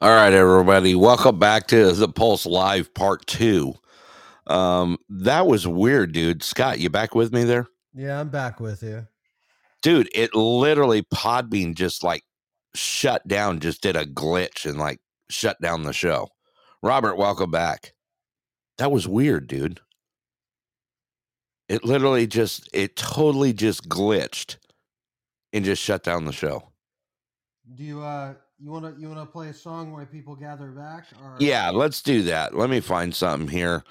All right, everybody. Welcome back to the Pulse Live Part Two. Um, that was weird, dude. Scott, you back with me there? Yeah, I'm back with you. Dude, it literally Podbean just like shut down, just did a glitch and like shut down the show. Robert, welcome back. That was weird, dude. It literally just it totally just glitched and just shut down the show. Do you uh you wanna you wanna play a song while people gather back? Or Yeah, let's do that. Let me find something here.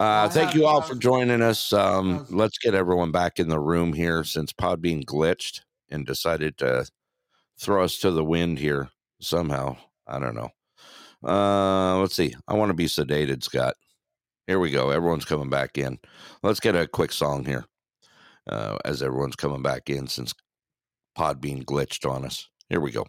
Uh, thank you all for joining us. Um, let's get everyone back in the room here since pod Podbean glitched and decided to throw us to the wind here somehow. I don't know. Uh, let's see. I want to be sedated, Scott. Here we go. Everyone's coming back in. Let's get a quick song here uh, as everyone's coming back in since pod Podbean glitched on us. Here we go.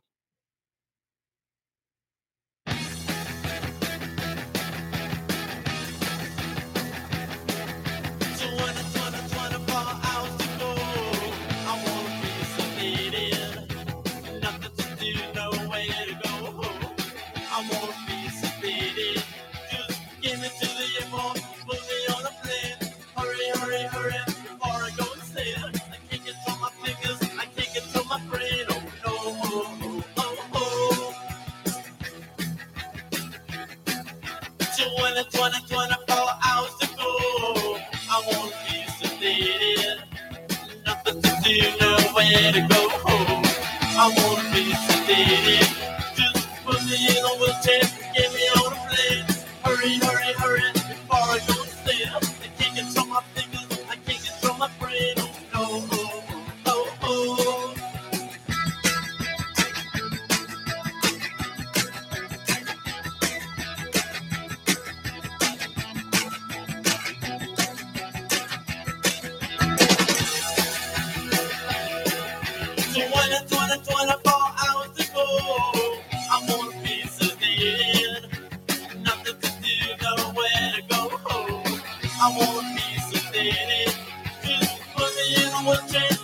To go. I wanna be sedated. Just put me in a wheelchair, get me on a plane. Hurry, hurry, I wanna be sedated. Just put me in a wheelchair,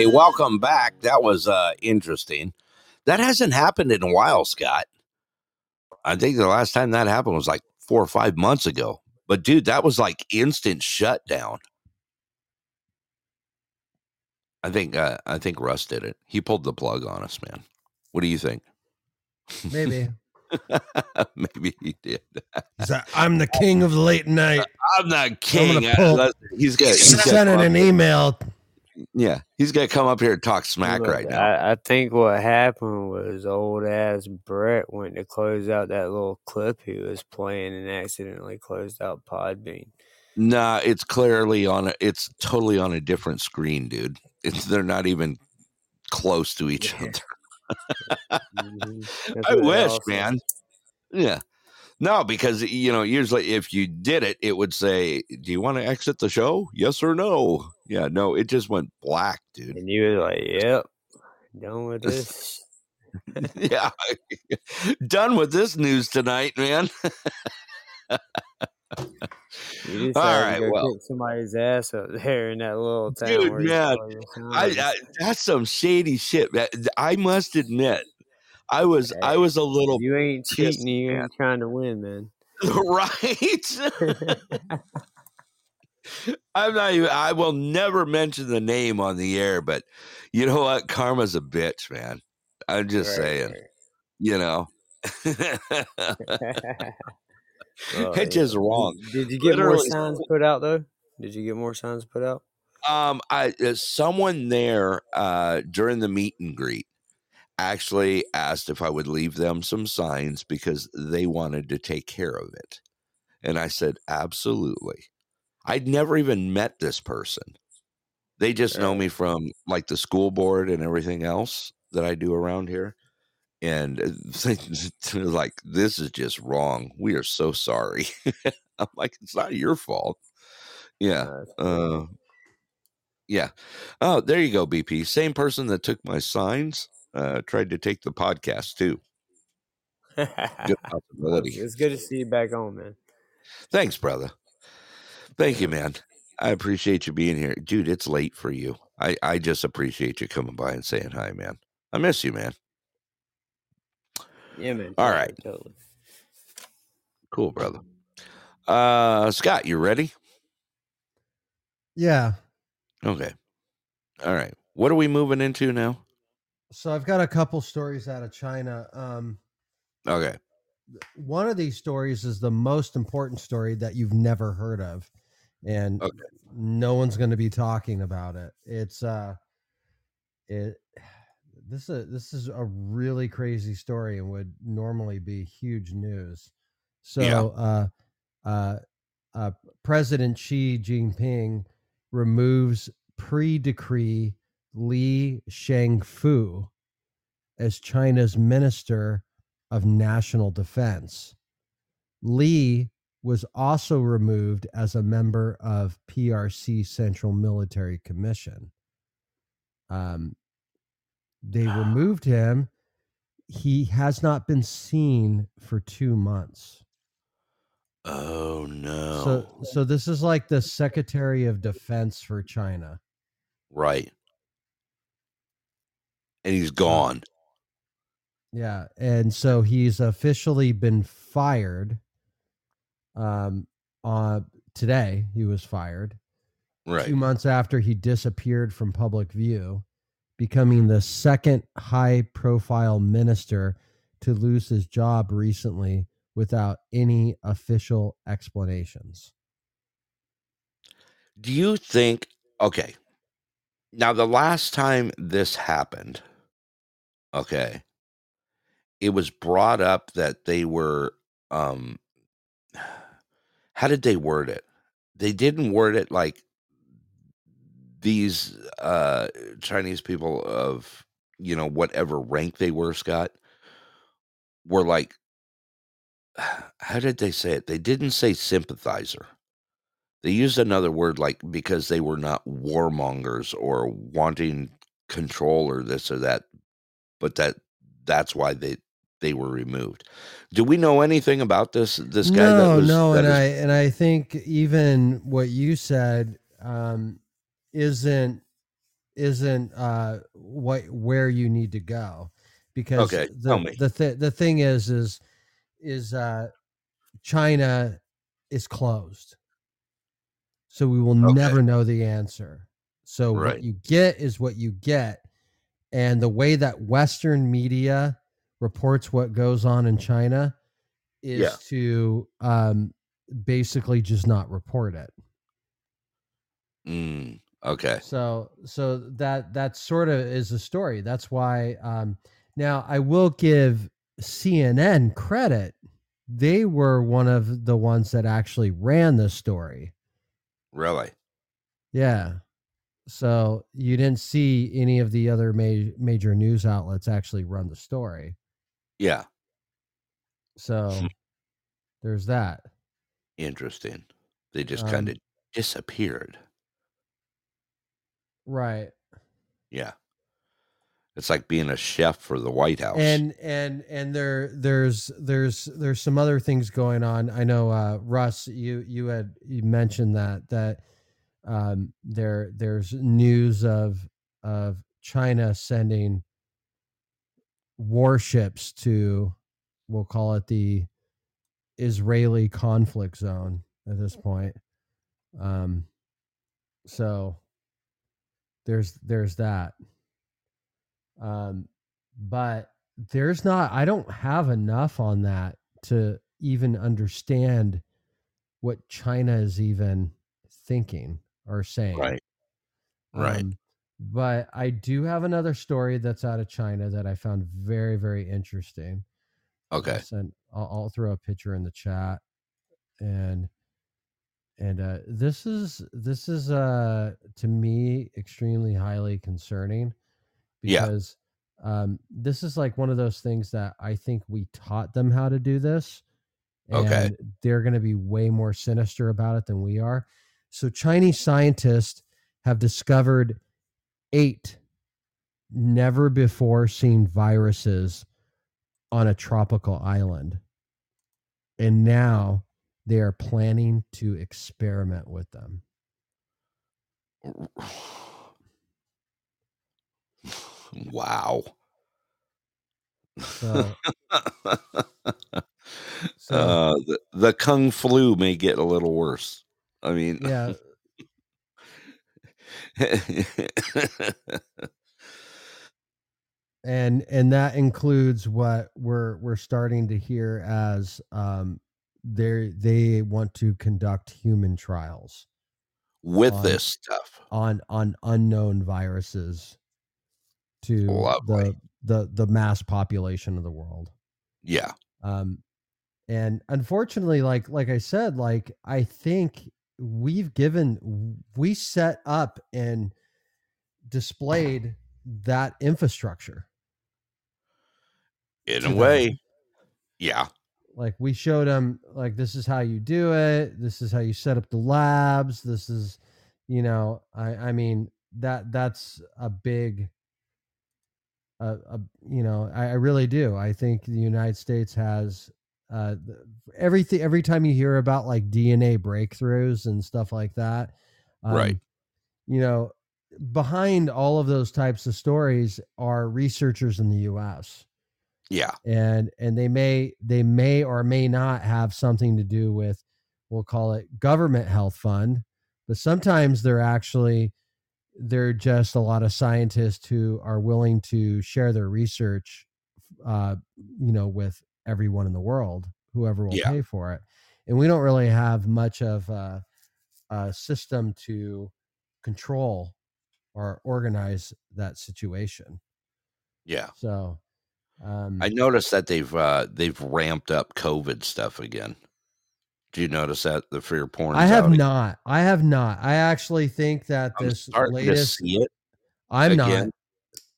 everybody, welcome back. That was uh interesting. That hasn't happened in a while, Scott. I think the last time that happened was like four or five months ago. But dude, that was like instant shutdown. I think uh, I think Russ did it. He pulled the plug on us, man. What do you think? Maybe. Maybe he did. Like, I'm the king of the late night. I'm not king. gonna pull- I- he's got. He's Sending an email. Yeah, he's gonna come up here and talk smack Look, right now. I, I think what happened was old ass Brett went to close out that little clip he was playing and accidentally closed out Podbean. Nah, it's clearly on a. It's totally on a different screen, dude. It's they're not even close to each Yeah. other. Mhm. I wish, man. Yeah. No, because you know, usually if you did it, it would say, "Do you want to exit the show? Yes or no?" Yeah, no, it just went black, dude. And you were like, "Yep, done with this." yeah, done with this news tonight, man. You All to go well. kick somebody's ass up there in that little town. Dude, man, I. I that's some shady shit. I must admit, I was I was a little you ain't cheating. You ain't trying to win, man. right. I'm not even. I will never mention the name on the air, but you know what? Karma's a bitch, man. I'm just Right, saying. right. you know. Oh, it's yeah. just wrong. Did, did you get more signs put out though? Did you get more signs put out? Um, I uh, someone there uh during the meet and greet actually asked if I would leave them some signs because they wanted to take care of it. And I said, absolutely. I'd never even met this person. They just know me from like the school board and everything else that I do around here. And uh, like, this is just wrong. We are so sorry. I'm like, it's not your fault. Yeah. Uh, Uh, yeah. Oh, there you go, BP. Same person that took my signs uh, tried to take the podcast too. Good possibility. it's good to see you back on, man. Thanks, brother. Thank you, man. I appreciate you being here, dude. It's late for you. I I just appreciate you coming by and saying hi, man. I miss you, man. Yeah, man. All totally, right. Totally. Cool, brother. Uh, Scott, you ready? Yeah. Okay. All right. What are we moving into now? So I've got a couple stories out of China. Um, Okay. one of these stories is the most important story that you've never heard of, and Okay. no one's going to be talking about it. It's uh, it. This is this is a really crazy story and would normally be huge news. So, Yeah. uh, uh, uh, President Xi Jinping removes pre-decree Li Shangfu as China's minister of national defense. Li was also removed as a member of PRC Central Military Commission. Um, they removed him. He has not been seen for two months. Oh no. So, so this is like the Secretary of Defense for China. right. And he's gone. Yeah, and so he's officially been fired. Um, uh, today he was fired. Right. Two months after he disappeared from public view, becoming the second high-profile minister to lose his job recently without any official explanations. Do you think okay. Now the last time this happened, okay, it was brought up that they were um how did they word it? They didn't word it like these uh Chinese people of you know whatever rank they were, Scott, were like how did they say it? They didn't say sympathizer. They used another word like because they were not warmongers or wanting control or this or that, but that that's why they they were removed. Do we know anything about this this guy? no, that was, no, and is- I and I think even what you said um, isn't isn't uh, what where you need to go because Okay, the tell me. the th- the thing is is is uh, China is closed, so we will Okay. never know the answer. So Right. what you get is what you get, and the way that Western media reports what goes on in China is Yeah. to um, basically just not report it. Mm, okay. So so that that sort of is a story. That's why um, now I will give CNN credit. They were one of the ones that actually ran the story. Really? Yeah. So you didn't see any of the other ma- major news outlets actually run the story. Yeah. So there's that. Interesting. They just Um, kind of disappeared. Right. Yeah. It's like being a chef for the White House. and and and there there's there's there's some other things going on i know uh russ you you had you mentioned that that um there there's news of of china sending warships to we'll call it the israeli conflict zone at this point um so there's there's that um but there's not I don't have enough on that to even understand what China is even thinking or saying. Right. Right. Um, but I do have another story that's out of China that I found very, very interesting. Okay. I'll, send, I'll, I'll throw a picture in the chat, and and uh, this is this is uh to me extremely highly concerning Yeah. because um, this is like one of those things that I think we taught them how to do this, and Okay. they're going to be way more sinister about it than we are. So Chinese scientists have discovered eight never before seen viruses on a tropical island. And now they are planning to experiment with them. wow. So, so uh, the, the kung flu may get a little worse. I mean, yeah, and and that includes what we're we're starting to hear as um they they want to conduct human trials with on- this stuff. on on unknown viruses to Lovely. the the the mass population of the world Yeah. um and unfortunately like like i said like i think we've given we set up and displayed that infrastructure In a them. way. Yeah. like we showed them like this is how you do it this is how you set up the labs this is you know i i mean that that's a big uh, a, you know I, I really do i think the united states has uh th- everything every time you hear about like dna breakthroughs and stuff like that um, Right. you know behind all of those types of stories are researchers in the us Yeah. and and they may they may or may not have something to do with we'll call it government health fund but sometimes they're actually they're just a lot of scientists who are willing to share their research uh you know with everyone in the world whoever will Yeah. pay for it and we don't really have much of a, a system to control or organize that situation Yeah. so um I noticed that they've uh they've ramped up COVID stuff again. Do you notice that the fear porn? I have not. I have not. I actually think that I'm this latest. to see it. I'm not.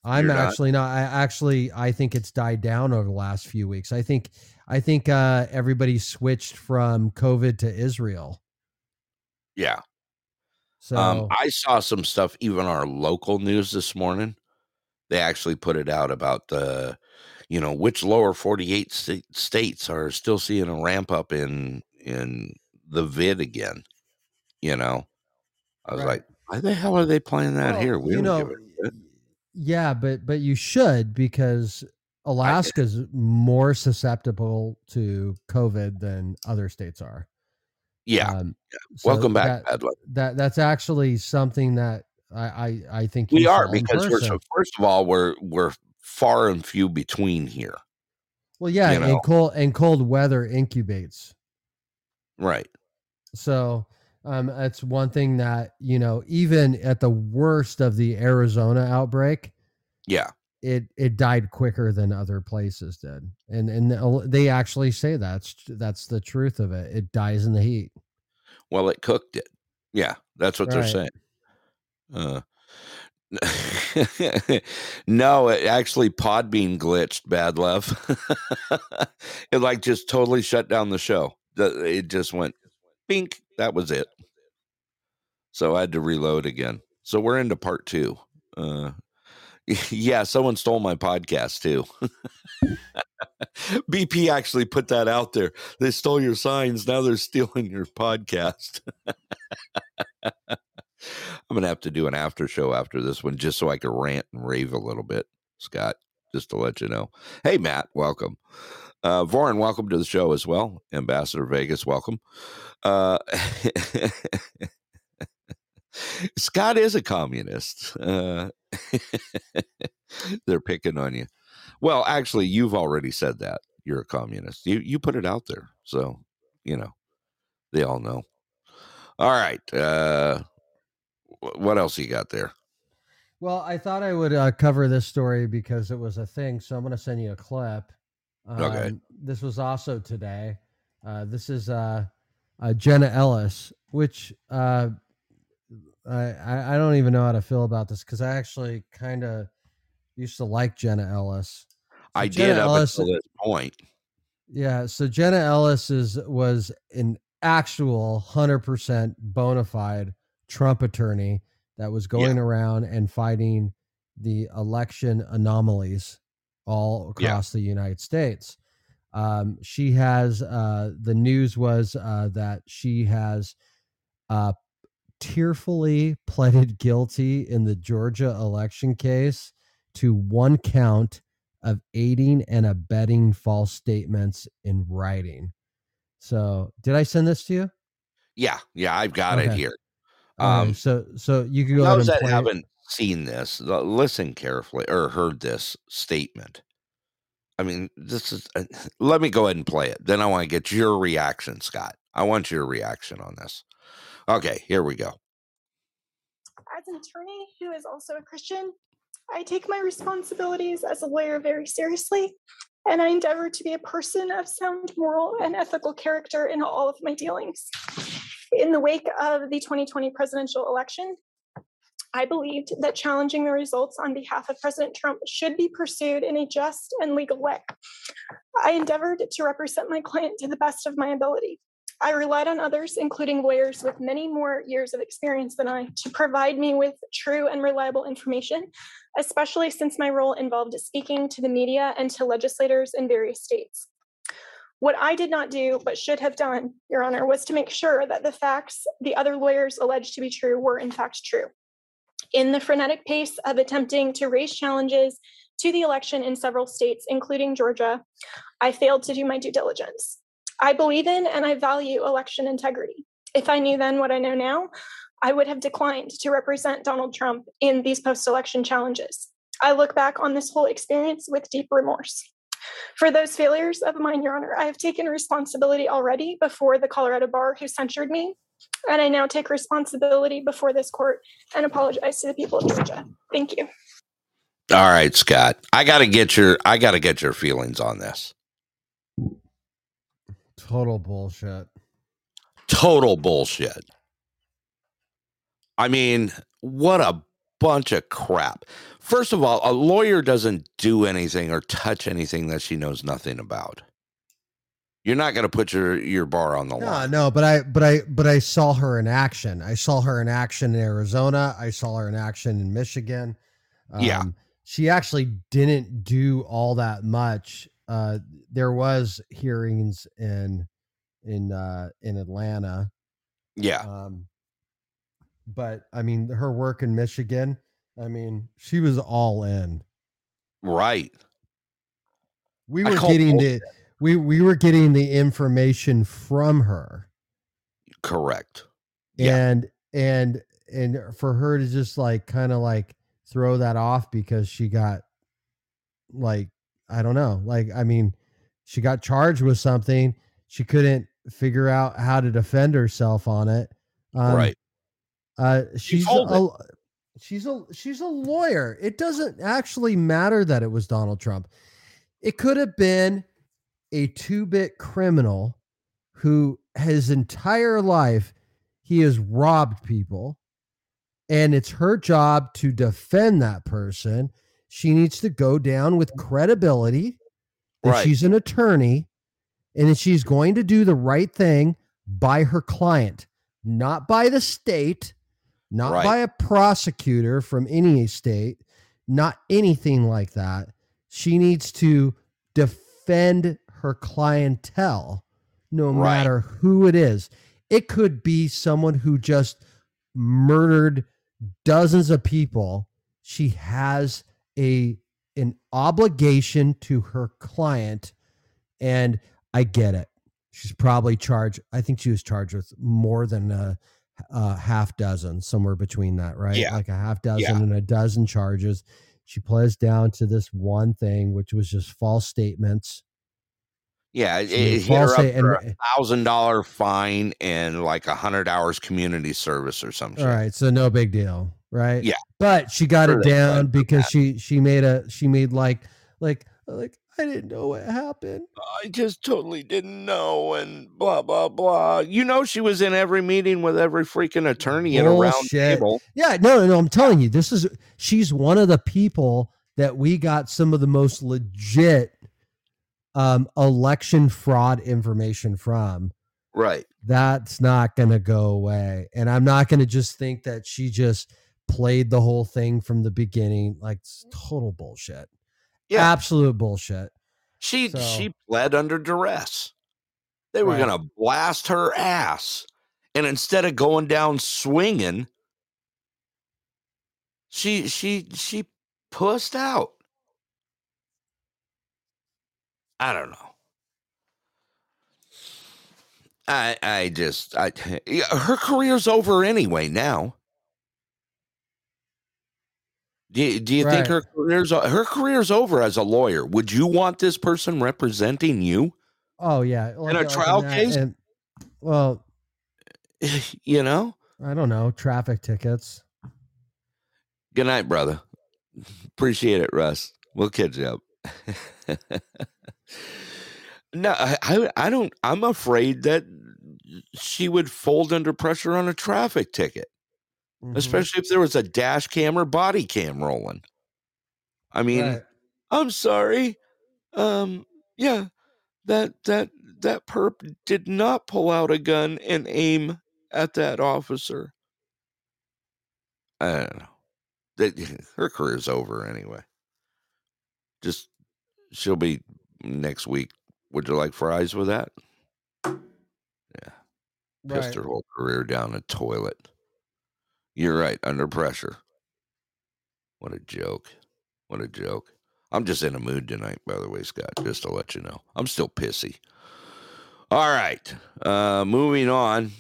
I'm You're actually not. I actually I think it's died down over the last few weeks. I think I think uh everybody switched from COVID to Israel. Yeah. So Um, I saw some stuff, even our local news this morning. They actually put it out about the, you know, which lower 48 sta- states are still seeing a ramp up in in the vid again. You know, I was Right. like, why the hell are they playing that well, here? We you don't know, give a shit. Yeah, but but you should because Alaska's more susceptible to COVID than other states are. Yeah. Um, so Welcome back, that- that that's actually something that I I, I think We are because we're so, first of all, we're we're far and few between here. well yeah you know. and cold and cold weather incubates Right. so um that's one thing that you know even at the worst of the Arizona outbreak Yeah. it it died quicker than other places did and and they actually say that's that's the truth of it it dies in the heat Well, it cooked it. Yeah, that's what they're saying. Uh, no, it actually Podbean glitched. Bad love. it like just totally shut down the show. It just went bink. That was it. So I had to reload again. So we're into part two. Uh, yeah, someone stole my podcast too. BP actually put that out there. They stole your signs. Now they're stealing your podcast. I'm gonna have to do an after show after this one just so I can rant and rave a little bit, Scott. Just to let you know. Hey, Matt, welcome. Uh, welcome to the show as well. Ambassador Vegas, welcome. Uh, Scott is a communist. Uh, they're picking on you. Well, actually, you've already said that you're a communist. You you put it out there, so you know they all know. All right, uh, what else you got there? Well, I thought I would uh, cover this story because it was a thing, so I'm going to send you a clip. Um, Okay. This was also today. Uh, this is uh, uh, Jenna Ellis, which uh, I I don't even know how to feel about this because I actually kind of used to like Jenna Ellis. So I Jenna did up Ellis- until this point. Yeah, so Jenna Ellis is was an actual hundred percent bona fide Trump attorney that was going around and fighting the election anomalies all Yeah. across the United States. Um, she has uh, the news was uh, that she has uh, tearfully pleaded guilty in the Georgia election case to one count of aiding and abetting false statements in writing. So, did I send this to you? Yeah, yeah, I've got it Okay. here. Okay, Um, so so you can go For ahead those and that play. Seen this, listen carefully or heard this statement. I mean, this is. Uh, let me go ahead and play it. Then I want to get your reaction, Scott. I want your reaction on this. Okay, here we go. As an attorney who is also a Christian, I take my responsibilities as a lawyer very seriously, and I endeavor to be a person of sound moral and ethical character in all of my dealings. In the wake of the 2020 presidential election, I believed that challenging the results on behalf of President Trump should be pursued in a just and legal way. I endeavored to represent my client to the best of my ability. I relied on others, including lawyers with many more years of experience than I, to provide me with true and reliable information, especially since my role involved speaking to the media and to legislators in various states. What I did not do, but should have done, Your Honor, was to make sure that the facts the other lawyers alleged to be true were in fact true. In the frenetic pace of attempting to raise challenges to the election in several states, including Georgia, I failed to do my due diligence. I believe in and I value election integrity. If I knew then what I know now, I would have declined to represent Donald Trump in these post election challenges. I look back on this whole experience with deep remorse. For those failures of mine, Your Honor, I have taken responsibility already before the Colorado bar who censured me, and I now take responsibility before this court and apologize to the people of Georgia. Thank you. All right, Scott. I got to get your. I got to get your feelings on this. Total bullshit. Total bullshit. I mean, what a bunch of crap. First of all, a lawyer doesn't do anything or touch anything that she knows nothing about. You're not going to put your your bar on the No, line. no, but I but I but I saw her in action. I saw her in action in Arizona. I saw her in action in Michigan. Yeah. Um, she actually didn't do all that much. Uh, there was hearings in in uh, in Atlanta. Yeah, Um, but I mean, her work in Michigan. I mean, she was all in. right. We were getting bullshit. the we we were getting the information from her. Correct. Yeah. and and and for her to just like kind of like throw that off because she got like i don't know like i mean she got charged with something she couldn't figure out how to defend herself on it um, right. uh she's a, she's a she's a lawyer it doesn't actually matter that it was donald trump it could have been a two-bit criminal who his entire life he has robbed people and it's her job to defend that person she needs to go down with credibility that Right. she's an attorney and that she's going to do the right thing by her client not by the state not Right. by a prosecutor from any state not anything like that she needs to defend her clientele no Right. matter who it is it could be someone who just murdered dozens of people she has a an obligation to her client and i get it she's probably charged i think she was charged with more than a, a half dozen somewhere between that right Yeah. like a half dozen Yeah. and a dozen charges She plays down to this one thing, which was just false statements. Yeah, it, it hit her up for a thousand dollar fine and like a hundred hours community service or something. All right, so no big deal, right? Yeah. But she got Sure it down because she she made a she made like like like I didn't know what happened. I just totally didn't know, and blah blah blah. You know, she was in every meeting with every freaking attorney at a round table. Yeah, no, no. I'm telling you, this is she's one of the people that we got some of the most legit um election fraud information from. Right. That's not gonna go away. And I'm not gonna just think that she just played the whole thing from the beginning. Like total bullshit. Yeah. Absolute bullshit. She So- she pled under duress. They were Right. gonna blast her ass, and instead of going down swinging, she she she pussed out. I don't know. I I just I her career's over anyway now. Do you, do you think her career's her career's over as a lawyer? Would you want this person representing you? Oh yeah. like- a like trial case? and- well, you know. I don't know. Traffic tickets. Good night, brother. Appreciate it, Russ. We'll catch you up. no, I, I, I don't. I'm afraid that she would fold under pressure on a traffic ticket, Mhm. especially if there was a dash cam or body cam rolling. I mean, Right. I'm sorry. Um, yeah, that that that perp did not pull out a gun and aim at that officer. I don't know. That her career's over anyway. Just she'll be next week. Would you like fries with that? Yeah. Pissed Right. her whole career down a toilet. You're right, under pressure. What a joke. What a joke. I'm just in a mood tonight, by the way, Scott, just to let you know. I'm still pissy. All right. Uh moving on.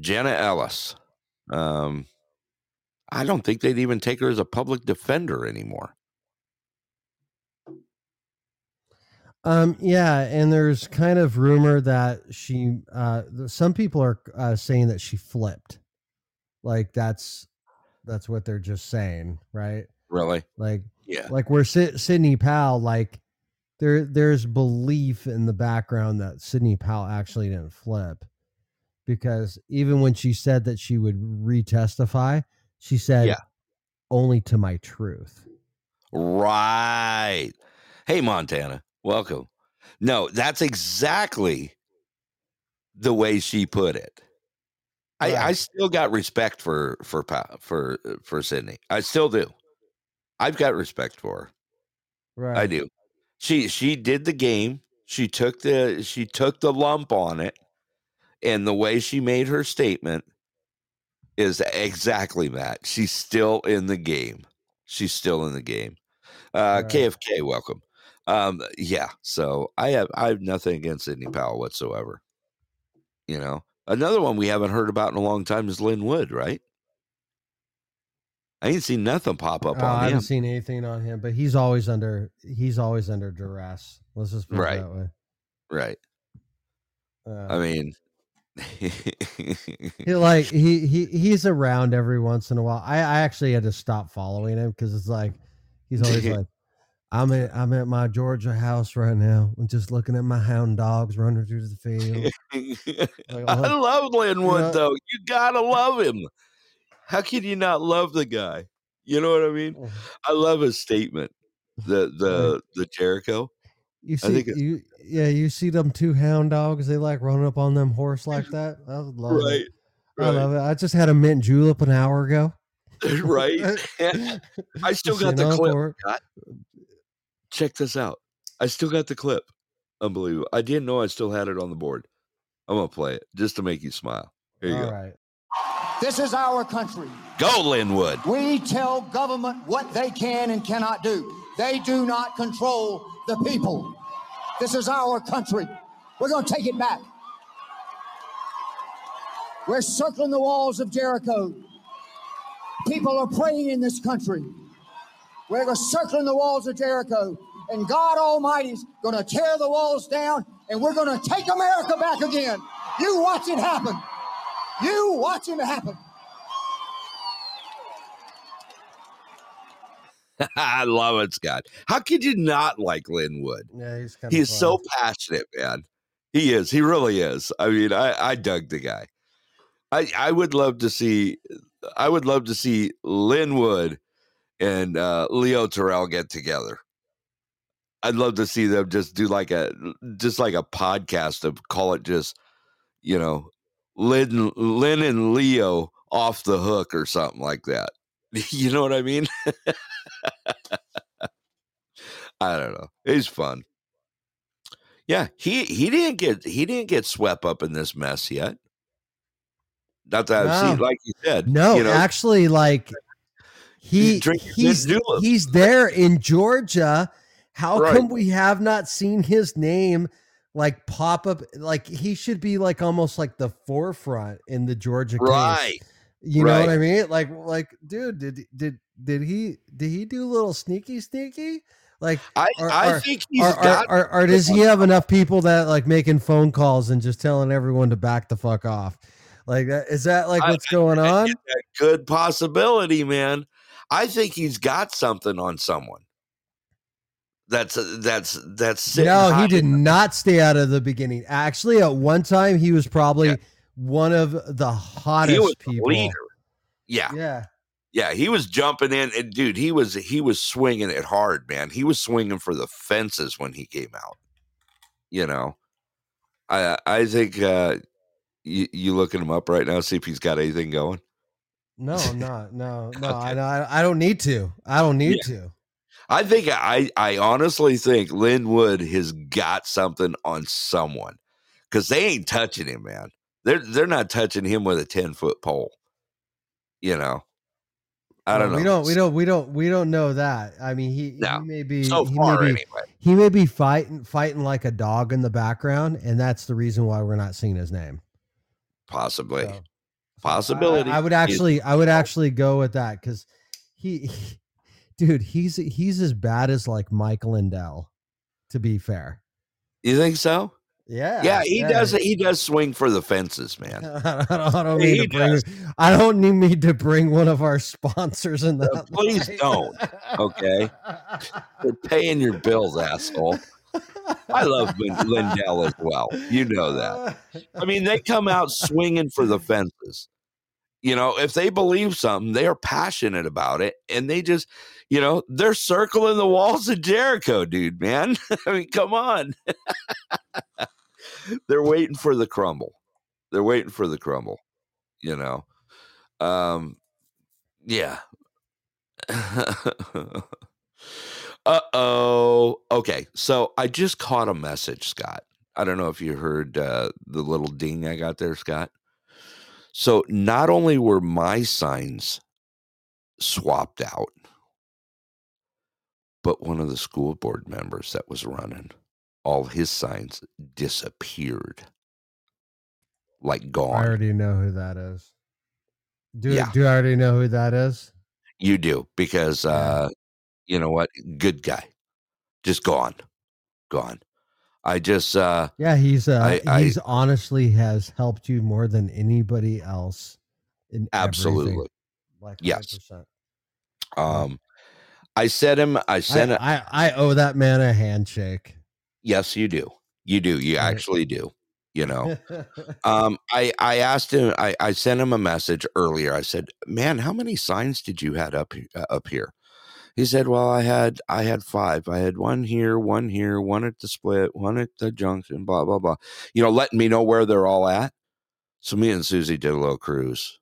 Jenna Ellis. Um I don't think they'd even take her as a public defender anymore. Um, yeah, and there's kind of rumor that she, uh, some people are uh, saying that she flipped, like that's that's what they're just saying, right? Really? Like, Yeah. like where Sidney Powell, like there there's belief in the background that Sidney Powell actually didn't flip, because even when she said that she would retestify, she said, Yeah. only to my truth." Right. Hey, Montana, welcome. No, that's exactly the way she put it. I, I still got respect for for for for Sidney. I still do. I've got respect for her. Right. I do. She she did the game. She took the she took the lump on it, and the way she made her statement is exactly that. She's still in the game. She's still in the game. Uh, Right. KFK, welcome. Um, yeah. So I have I have nothing against Sidney Powell whatsoever. You know, another one we haven't heard about in a long time is Lin Wood, right? I ain't seen nothing pop up Oh, I on haven't him. seen anything on him, but he's always under he's always under duress. Let's just put Right. it that way. Right. Uh, I mean, he like he he he's around every once in a while. I I actually had to stop following him because it's like he's always like, I'm at I'm at my Georgia house right now. I'm just looking at my hound dogs running through the field. Like, I oh, love Lin Wood know- though. You gotta love him. How can you not love the guy? You know what I mean? Uh-huh. I love his statement. The the the Jericho. You see you yeah you see them two hound dogs. They like running up on them horse like that. I would love Right. it. I love it. I just had a mint julep an hour ago. right. I still got the clip. Check this out. I still got the clip. Unbelievable. I didn't know I still had it on the board. I'm gonna play it just to make you smile. Here you All go. right. This is our country. Go, Lin Wood. We tell government what they can and cannot do. They do not control the people. This is our country. We're going to take it back. We're circling the walls of Jericho. People are praying in this country. We're going circling the walls of Jericho, and God Almighty's going to tear the walls down, and we're going to take America back again. You watch it happen. You watch it happen. I love it, Scott. How could you not like Lin Wood? Yeah, he's kind He is so passionate, man. He is. He really is. I mean, I, I dug the guy. I I would love to see. I would love to see Lin Wood and uh, Leo Terrell get together. I'd love to see them just do like a just like a podcast of call it just you know Lin Lin and Leo off the hook or something like that. You know what I mean? I don't know. It's fun. Yeah, he he didn't get he didn't get swept up in this mess yet. Not that I've seen, like you said. No, you know, actually, like he he's he's there in Georgia. How Right. come we have not seen his name like pop up? Like he should be like almost like the forefront in the Georgia case. right. You know what. I mean? Like like dude, did did did he did he do a little sneaky sneaky? Like I Are- I are- think he's or, got or, does he have enough people that like making phone calls and just telling everyone to back the fuck off? Like that is that like I- what's going on? a good possibility, man. I think he's got something on someone. That's that's that's sitting No, he did not stay out of the beginning. Actually, at one time, he was probably Yeah. one of the hottest He was the people. leader. Yeah, Yeah, yeah, he was jumping in, and dude, he was he was swinging it hard, man. He was swinging for the fences when he came out. You know, I I think uh, you you looking him up right now, see if he's got anything going. No, I'm not. No, no, I, Okay. I, I don't need to. I don't need to. I think I I honestly think Lin Wood has got something on someone because they ain't touching him, man. They're they're not touching him with a ten foot pole. You know, I don't No, know. We don't. We don't. We don't. We don't know that. I mean, he, No. he may be. so he far may be, anyway. He may be fighting, fighting like a dog in the background, and that's the reason why we're not seeing his name. Possibly, So, possibility. I, I would actually, I would actually go with that because he, dude, he's he's as bad as like Mike Lindell. To be fair, You think so? yeah, Yeah, he does. He does swing for the fences, man. I don't, I don't He to bring. does. I don't need me to bring one of our sponsors in the. Uh, please don't, okay? They're paying your bills, asshole. I love Lindell as well. You know that. I mean, they come out swinging for the fences. You know, if they believe something, they are passionate about it, and they just, you know, they're circling the walls of Jericho, dude. Man, I mean, come on. they're waiting for the crumble. They're waiting for the crumble. You know, um, yeah. uh oh. Okay, so I just caught a message, Scott. I don't know if you heard uh, the little ding I got there, Scott. So not only were my signs swapped out, but one of the school board members that was running, all his signs disappeared. Like gone. I already know who that is. Do Yeah. do I already know who that is? You do because uh you know what? Good guy. Just gone. Gone. I just uh Yeah, he's uh I- I- he's honestly has helped you more than anybody else. In absolutely. everything. like Yes. 100%. Um I sent him I sent I, I, I owe that man a handshake. yes you do. You do. You Right. actually do. You know. um I I asked him I I sent him a message earlier. I said, "Man, how many signs did you had up uh, up here?" He said, "Well, I had I had five. I had one here, one here, one at the split, one at the junction, blah blah blah. You know, letting me know where they're all at." So me and Susie did a little cruise,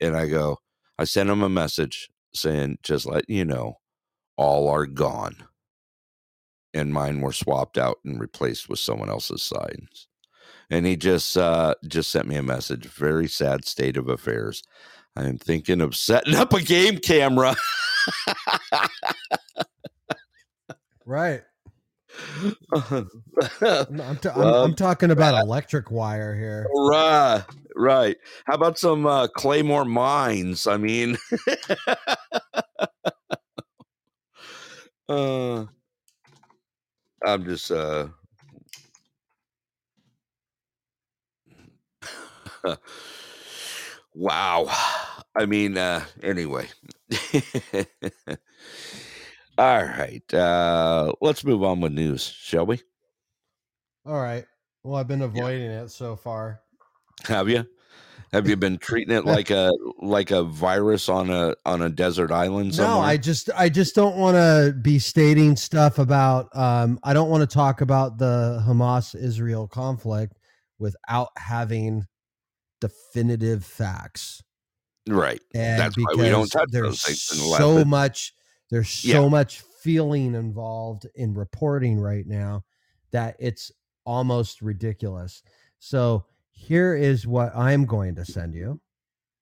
and I go, I sent him a message saying, "Just let you know, all are gone, and mine were swapped out and replaced with someone else's signs." And he just uh, just sent me a message. Very sad state of affairs. I am thinking of setting up a game camera. right. I'm, I'm, ta- I'm, I'm talking about electric wire here. right, right. How about some uh, Claymore mines? I mean, Uh, I'm just uh. wow. I mean, uh, anyway. All right. Uh, let's move on with news, shall we? All right. Well, I've been avoiding it so far. Have you? Have you been treating it like a like a virus on a on a desert island somewhere? No, I just I just don't want to be stating stuff about um I don't want to talk about the Hamas Israel conflict without having definitive facts. Right. And That's why we don't touch there's those things so much there's so Yeah. much feeling involved in reporting right now that it's almost ridiculous. So here is what I'm going to send you.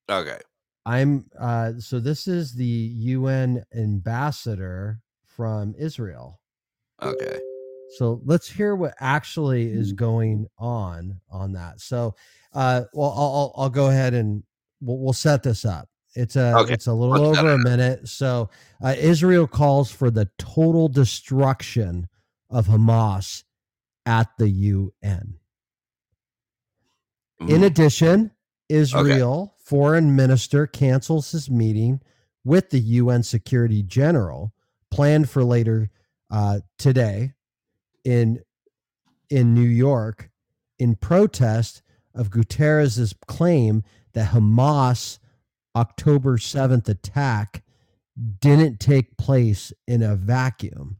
Okay. I'm uh so this is the UN ambassador from Israel. Okay. So let's hear what actually is going on on that. So uh well I'll I'll, I'll go ahead and we'll, we'll set this up. It's a Okay, it's a little let's over a minute. So uh, Israel calls for the total destruction of Hamas at the UN. In Mhm. addition, Israel foreign minister cancels his meeting with the UN Security General planned for later uh, today in in New York in protest of Guterres' claim that Hamas October 7th attack didn't take place in a vacuum.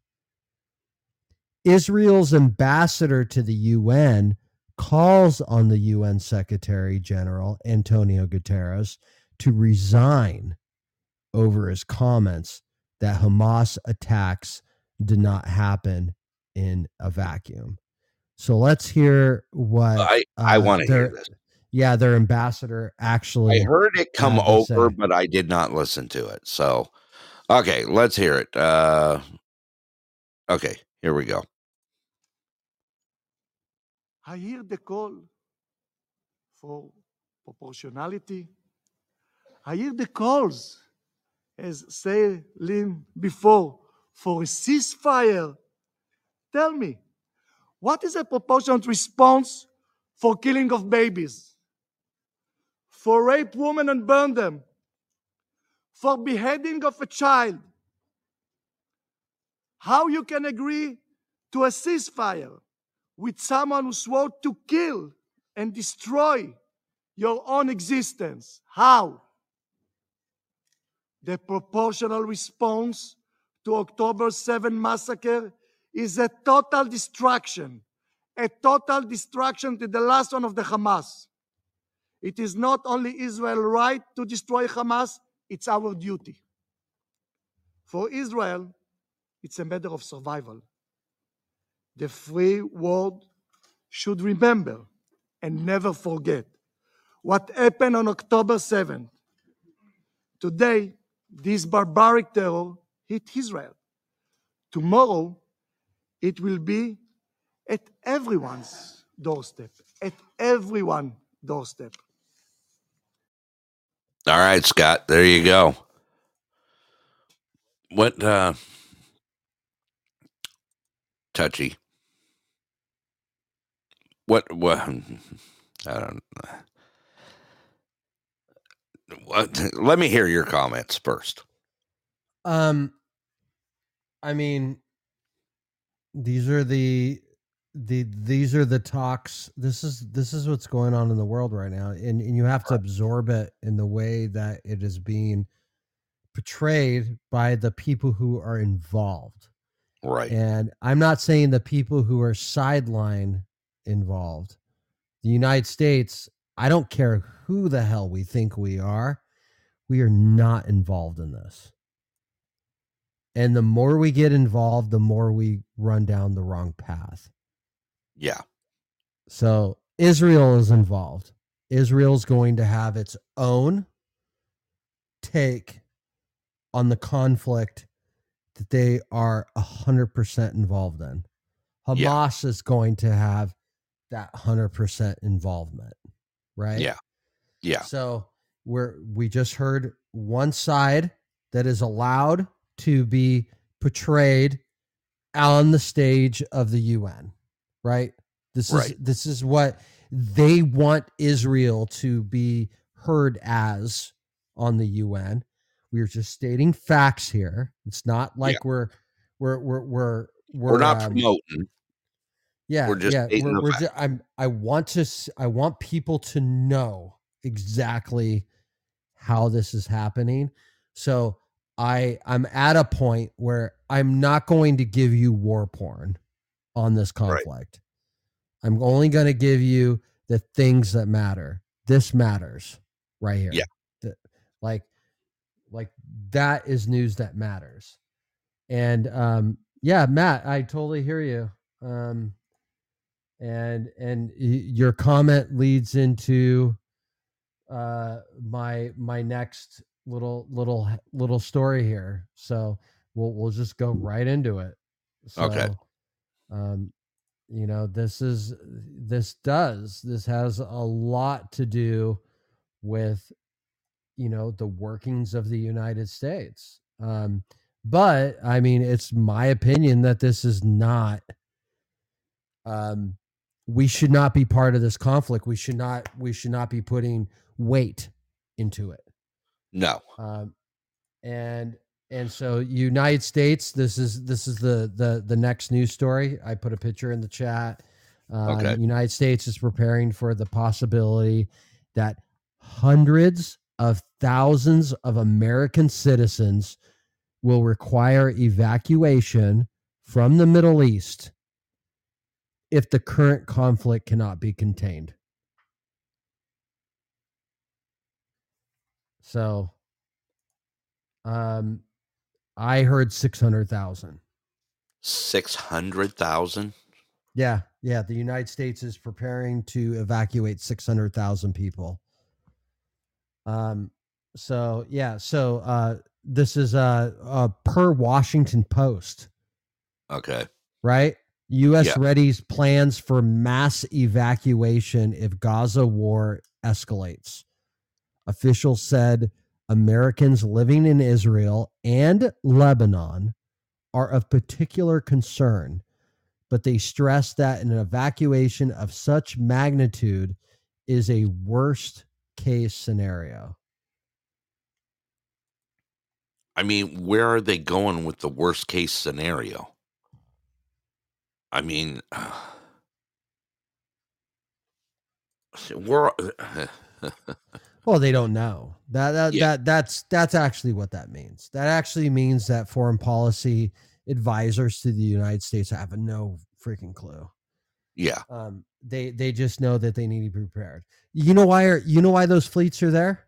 Israel's ambassador to the UN calls on the UN Secretary General Antonio Guterres to resign over his comments that Hamas attacks did not happen in a vacuum. So let's hear what I I uh, want to hear this. Yeah, their ambassador actually I heard it come over, say. but I did not listen to it. So, okay, let's hear it. Uh, okay, here we go. I hear the call for proportionality. I hear the calls, as say Lynn before, for a ceasefire. Tell me, what is a proportionate response for killing of babies? For rape women and burn them? For beheading of a child? How you can agree to a ceasefire? with someone who swore to kill and destroy your own existence. How? The proportional response to October 7 massacre is a total destruction, a total destruction to the last one of the Hamas. It is not only Israel's right to destroy Hamas, it's our duty. For Israel, it's a matter of survival the free world should remember and never forget what happened on October 7th. Today, this barbaric terror hit Israel. Tomorrow, it will be at everyone's doorstep, at everyone's doorstep. All right, Scott, there you go. What uh touchy? What what I don't what let me hear your comments first. Um, I mean, these are the the these are the talks. This is this is what's going on in the world right now, and and you have to absorb it in the way that it is being portrayed by the people who are involved. Right. And I'm not saying the people who are sideline involved. The United States, I don't care who the hell we think we are, we are not involved in this. And the more we get involved, the more we run down the wrong path. Yeah. So Israel is involved. Israel's going to have its own take on the conflict that they are 100% involved in. Yeah. Hamas is going to have that 100% involvement, right? Yeah. Yeah. So we're we just heard one side that is allowed to be portrayed on the stage of the UN, right? This is this is what they want Israel to be heard as on the UN. We are just stating facts here. It's not like we're we're we're we're We're, not um, promoting. yeah, we're just yeah. We're, we're ju- I'm. I want to. s- I want people to know exactly how this is happening. So I. I'm at a point where I'm not going to give you war porn on this Right. conflict. I'm only going to give you the things that matter. This matters right here. Yeah. The- like, like that is news that matters. And um, yeah, Matt, I totally hear you. Um, and and your comment leads into uh my my next little little little story here. So we'll we'll just go right into it. So, Okay. Um, you know, this is this does this has a lot to do with you know the workings of the United States. Um, but I mean, it's my opinion that this is not. Um, we should not be part of this conflict. We should not. We should not be putting weight into it. No. Um, and and so United States. This is this is the the the next news story. I put a picture in the chat. Uh, Okay. United States is preparing for the possibility that hundreds of thousands of American citizens will require evacuation from the Middle East if the current conflict cannot be contained. So um I heard 600,000. Six hundred thousand. Yeah, yeah, the United States is preparing to evacuate 600,000 people. Um so yeah, so uh this is uh, uh per Washington Post. Okay. right? U.S. Yeah. readies plans for mass evacuation if Gaza war escalates. Officials said Americans living in Israel and Lebanon are of particular concern, but they stress that an evacuation of such magnitude is a worst case scenario. I mean, where are they going with the worst case scenario? I mean, we're Well, they don't know. That that, Yeah. that that's that's actually what that means. That actually means that foreign policy advisors to the United States have no freaking clue. yeah. Um, they they just know that they need to be prepared. You know why? Are, you know why those fleets are there?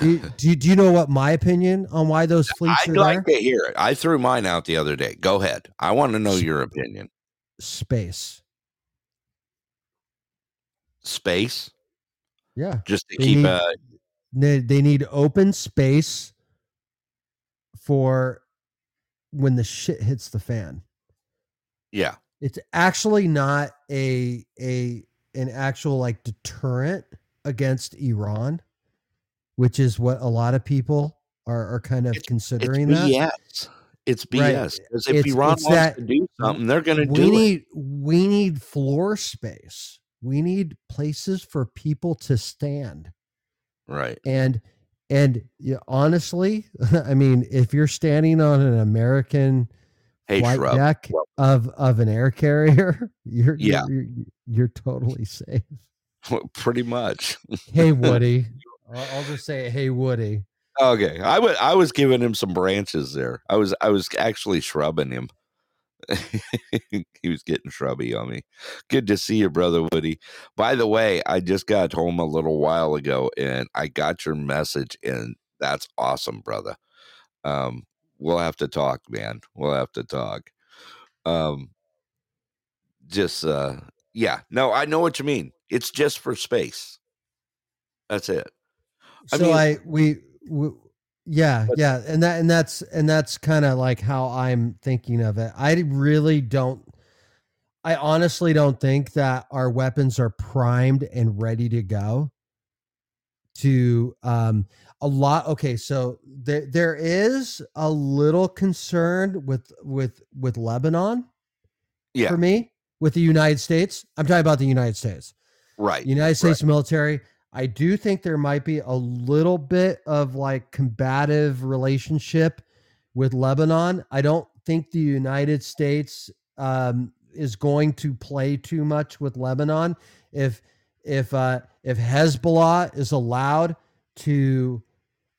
Do you, do, you, do you know what my opinion on why those fleets I'd are like there? to hear it. I threw mine out the other day. Go ahead. I want to know your opinion. Space. Space, Yeah. just to They keep need- uh They, they need open space for when the shit hits the fan. yeah. it's actually not a a an actual like deterrent against Iran, which is what a lot of people are, are kind of It's considering it's that. BS. It's Right. BS. Because if It's- Iran it's wants that to do something, they're going to do it. We need we need floor space. We need places for people to stand. Right. And and yeah, honestly, I mean, if you're standing on an American Hey, flight Shrub. deck Well- of of an air carrier, you're Yeah. you're, you're, you're totally safe. Pretty much. Hey Woody, I'll, I'll just say, hey Woody. Okay. I wa- I was giving him some branches there. I was I was actually shrubbing him. he was getting shrubby on me. Good to see you, brother Woody. By the way, I just got home a little while ago and I got your message and that's awesome, brother. Um we'll have to talk, man. We'll have to talk. Um just uh yeah, no, I know what you mean. It's just for space. That's it. I So mean- I we, we yeah But- yeah, and that and that's and that's kind of like how I'm thinking of it. I really don't. I honestly don't think that our weapons are primed and ready to go. To um, a lot okay so there there is a little concern with with with lebanon Yeah. for me with the united states i'm talking about the united states Right. united states military i do think there might be a little bit of like combative relationship with lebanon i don't think the united states um, is going to play too much with lebanon if if uh if hezbollah is allowed to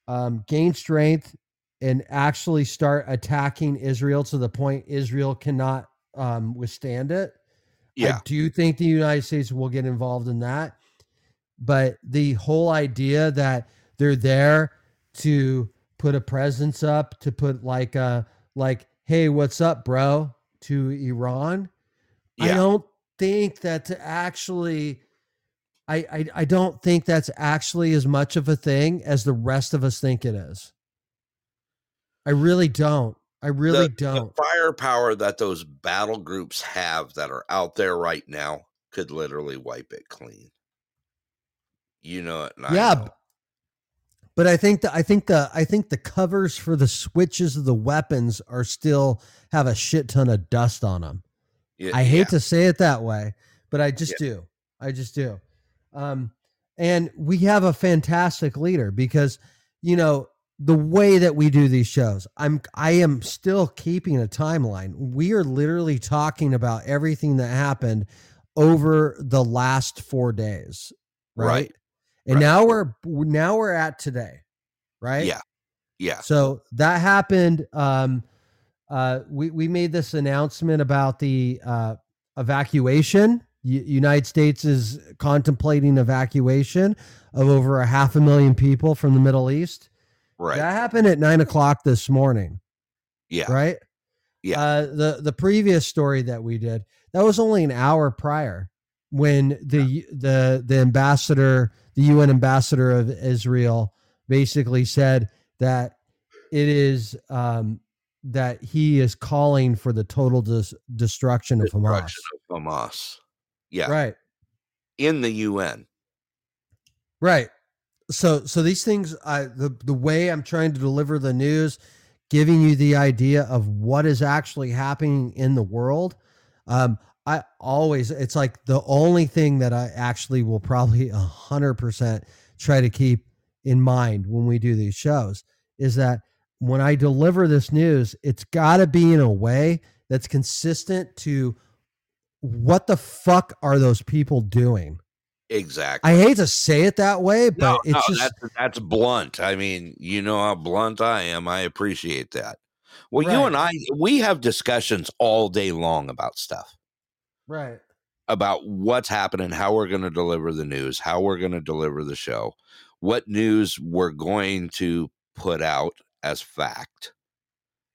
um, gain strength and actually start attacking Israel to the point Israel cannot um, withstand it. Yeah. I do think the United States will get involved in that. But the whole idea that they're there to put a presence up, to put like a like, hey, what's up, bro, to Iran, I don't think that to actually I, I I don't think that's actually as much of a thing as the rest of us think it is. I really don't. I really the, don't. The firepower that those battle groups have that are out there right now could literally wipe it clean. You know it. Yeah, know. But I think that I think the I think the covers for the switches of the weapons are still have a shit ton of dust on them. Yeah, I hate yeah. to say it that way, but I just do. I just do. Um, and we have a fantastic leader because, you know, the way that we do these shows, I'm I am still keeping a timeline. We are literally talking about everything that happened over the last four days, right? Right. And Right. now we're now we're at today, right? Yeah. Yeah. So that happened. Um, uh, we we made this announcement about the uh, evacuation. U- United States is contemplating evacuation of over a half a million people from the Middle East. Right. That happened at nine o'clock this morning, yeah. right? Yeah. Uh, the the previous story that we did that was only an hour prior when the the the ambassador, the UN ambassador of Israel, basically said that it is um, that he is calling for the total dis- destruction of Hamas. Destruction of Hamas. Yeah. Right. In the UN. Right. So so these things I the the way I'm trying to deliver the news, giving you the idea of what is actually happening in the world. Um I always it's like the only thing that I actually will probably a hundred percent try to keep in mind when we do these shows is that when I deliver this news, it's gotta be in a way that's consistent to what the fuck are those people doing? Exactly. I hate to say it that way, but no, it's no, just that's that's blunt. I mean, you know how blunt I am. I appreciate that. Well, you and I, we have discussions all day long about stuff, right. about what's happening, how we're going to deliver the news, how we're going to deliver the show, what news we're going to put out as fact.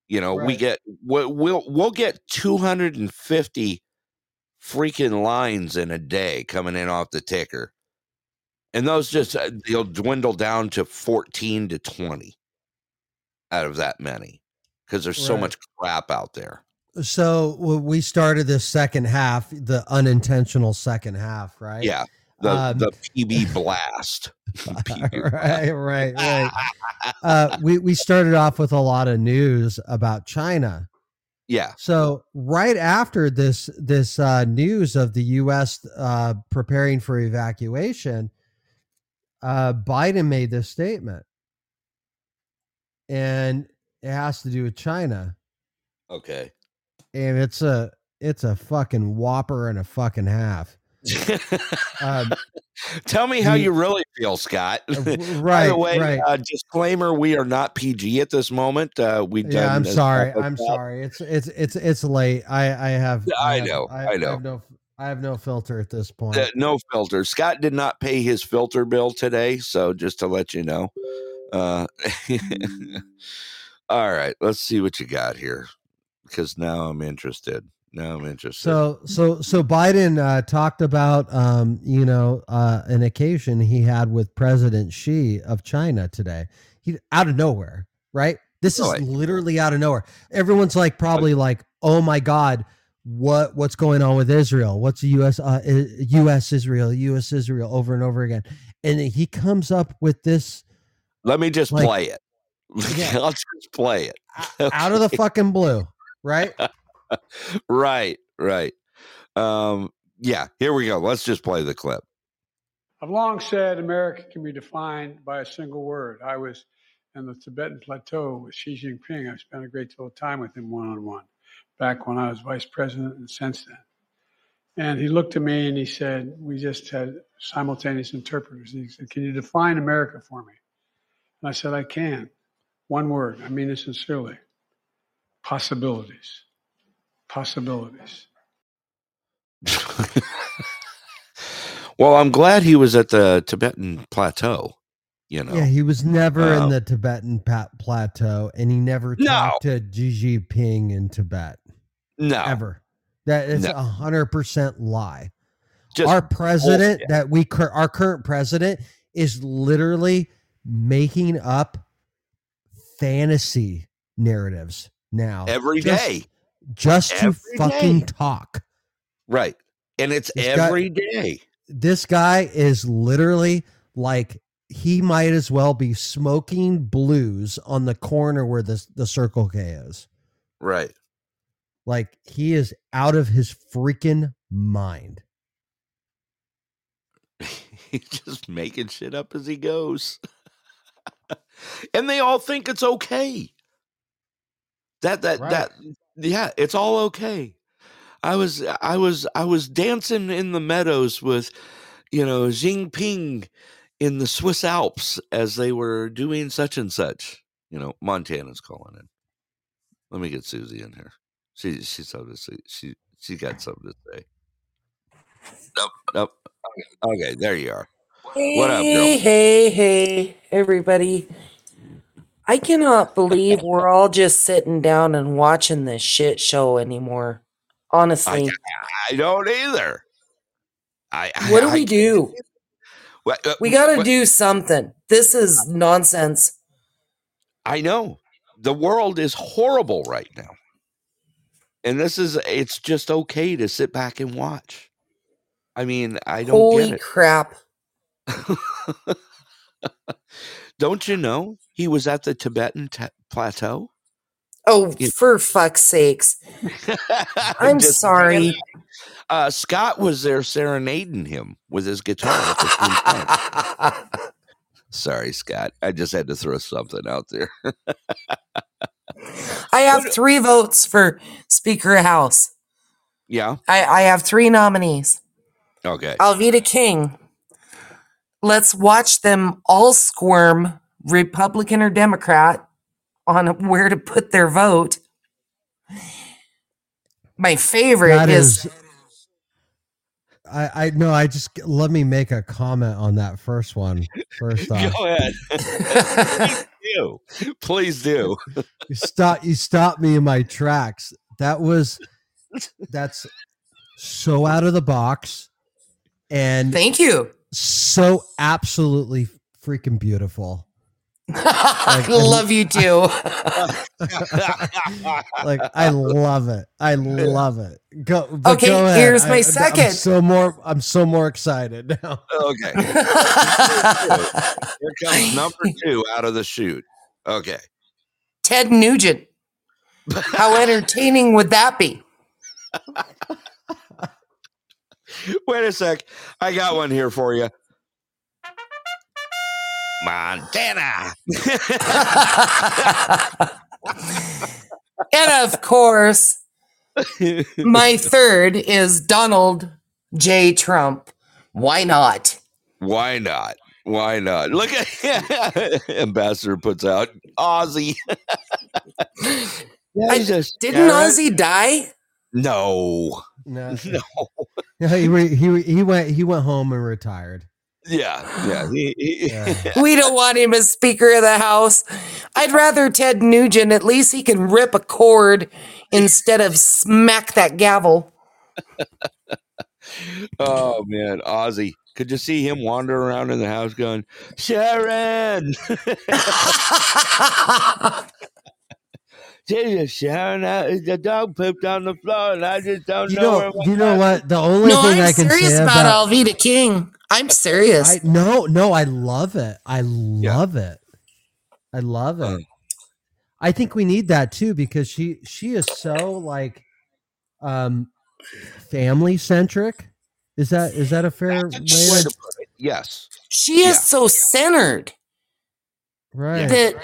You know, we Right. get we'll we'll, we'll get two hundred and fifty freaking lines in a day coming in off the ticker. And those just uh, they'll dwindle down to 14 to 20 out of that many because there's so much crap out there. So we started this second half, the unintentional second half, right? Yeah. The Um, the PB blast. PB right, right, right. Uh, we we started off with a lot of news about China. yeah. So right after this this uh, news of the U.S. Uh, preparing for evacuation, uh, Biden made this statement, and it has to do with China. Okay. And it's a it's a fucking whopper and a fucking half. Um, Tell me how the- you really feel, Scott. uh, w- By right, the way, right. uh, disclaimer: we are not PG at this moment. Uh, we yeah, I'm sorry. I'm that. sorry. It's it's it's it's late. I I have. I have- know, I know. have no. I have no filter at this point. Uh, no filter. Scott did not pay his filter bill today, so just to let you know. Uh, all right, let's see what you got here, because now I'm interested. Now I'm interested. So so so Biden uh, talked about um, you know uh, an occasion he had with President Xi of China today. He out of nowhere, right? This is Really? literally out of nowhere. Everyone's like probably like, oh my god, what what's going on with Israel? What's the U.S. Uh, U.S. Israel U.S. Israel over and over again, and he comes up with this Let me just Like- play it. Yeah. Let's just play it. out of the fucking blue, right? right, right. Um, yeah, here we go. Let's just play the clip. I've long said America can be defined by a single word. I was in the Tibetan Plateau with Xi Jinping. I spent a great deal of time with him one on one back when I was vice president and since then. And he looked at me and he said, We just had simultaneous interpreters. He said, Can you define America for me? And I said, I can. One word. I mean it sincerely. Possibilities. Possibilities. well, I'm glad he was at the Tibetan plateau. You know, Yeah, he was never Um, in the Tibetan pa- plateau, and he never No. talked to Xi Jinping in Tibet no, ever. That is a hundred percent lie. just our president, bullshit. that we cur- our current president, is literally making up fantasy narratives now every just- day. just to fucking day. talk. right? And it's This guy- every day. this guy is literally like he might as well be smoking blues on the corner where the the Circle K is. Right. Like he is out of his freaking mind. He's just making shit up as he goes. and they all think it's okay. That that Right. that yeah, it's all okay. I was I was I was dancing in the meadows with you know Jinping in the Swiss Alps as they were doing such and such. You know, Montana's calling in. Let me get Susie in here. She she's something to say. She she got something to say. Nope. Nope. Okay, okay there you are. What up, girl? Hey, hey, hey, everybody. I cannot believe we're all just sitting down and watching this shit show anymore. Honestly, I don't either. I, I what do I we do? What, uh, We got to do something. This is nonsense. I know the world is horrible right now, and this is it's just okay to sit back and watch. I mean, I don't Holy crap. don't you know he was at the Tibetan te- plateau? Oh, for fuck's sakes. I'm sorry. Uh, Scott was there serenading him with his guitar. At the. Sorry, Scott. I just had to throw something out there. I have three votes for Speaker of House. yeah. I, I have three nominees. Okay. Alveda King. Let's watch them all squirm, Republican or Democrat, on where to put their vote. My favorite That is, is I I no, I just let me make a comment on that first one. First off. Go ahead. Please do. Please do. you stop you stop me in my tracks that was that's so out of the box and thank you. so absolutely freaking beautiful I I- love you too. like i love it i love it go Okay, go ahead. here's I- my I'm second. so more i'm so more excited now Okay. Here comes number two out of the chute. Okay. Ted Nugent. How entertaining would that be? Wait a sec. I got one here for you. Montana. and of course, my third is Donald J. Trump. Why not? Why not? Why not? Look at Ambassador puts out Ozzy. I- Didn't Garrett. Ozzy die? No. no, No. no, he, re- he he went he went home and retired Yeah. Yeah. He, he, Yeah. We don't want him as Speaker of the House. I'd rather Ted Nugent. At least he can rip a cord instead of smack that gavel. oh man, Ozzy. Could you see him wander around in the house going, Sharon? Jesus, Sharon, I, the dog pooped on the floor and I just don't you know, know where you know what the only no, thing I'm i can serious say about, about Alveda King. I'm serious. I no, no, I love it. I love it. I love it. I think we need that too because she she is so like um family centric. Is that is that a fair That's way to to put it. Yes. She is Yeah. so centered right? that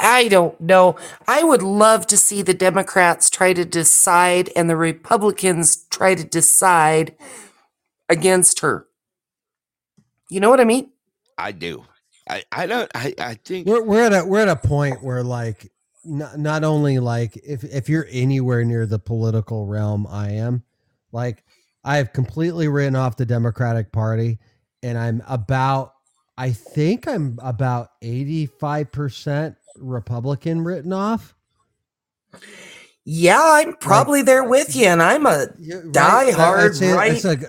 I don't know. I would love to see the Democrats try to decide and the Republicans try to decide against her. You know what I mean? I do. I, I don't I, I think We're we're at a we're at a point where like not not only like if if you're anywhere near the political realm I am, like I have completely written off the Democratic Party and I'm about I think I'm about 85% Republican written off. Yeah, I'm probably there with you, and I'm a Yeah, right? Die I- hard, right? it's like,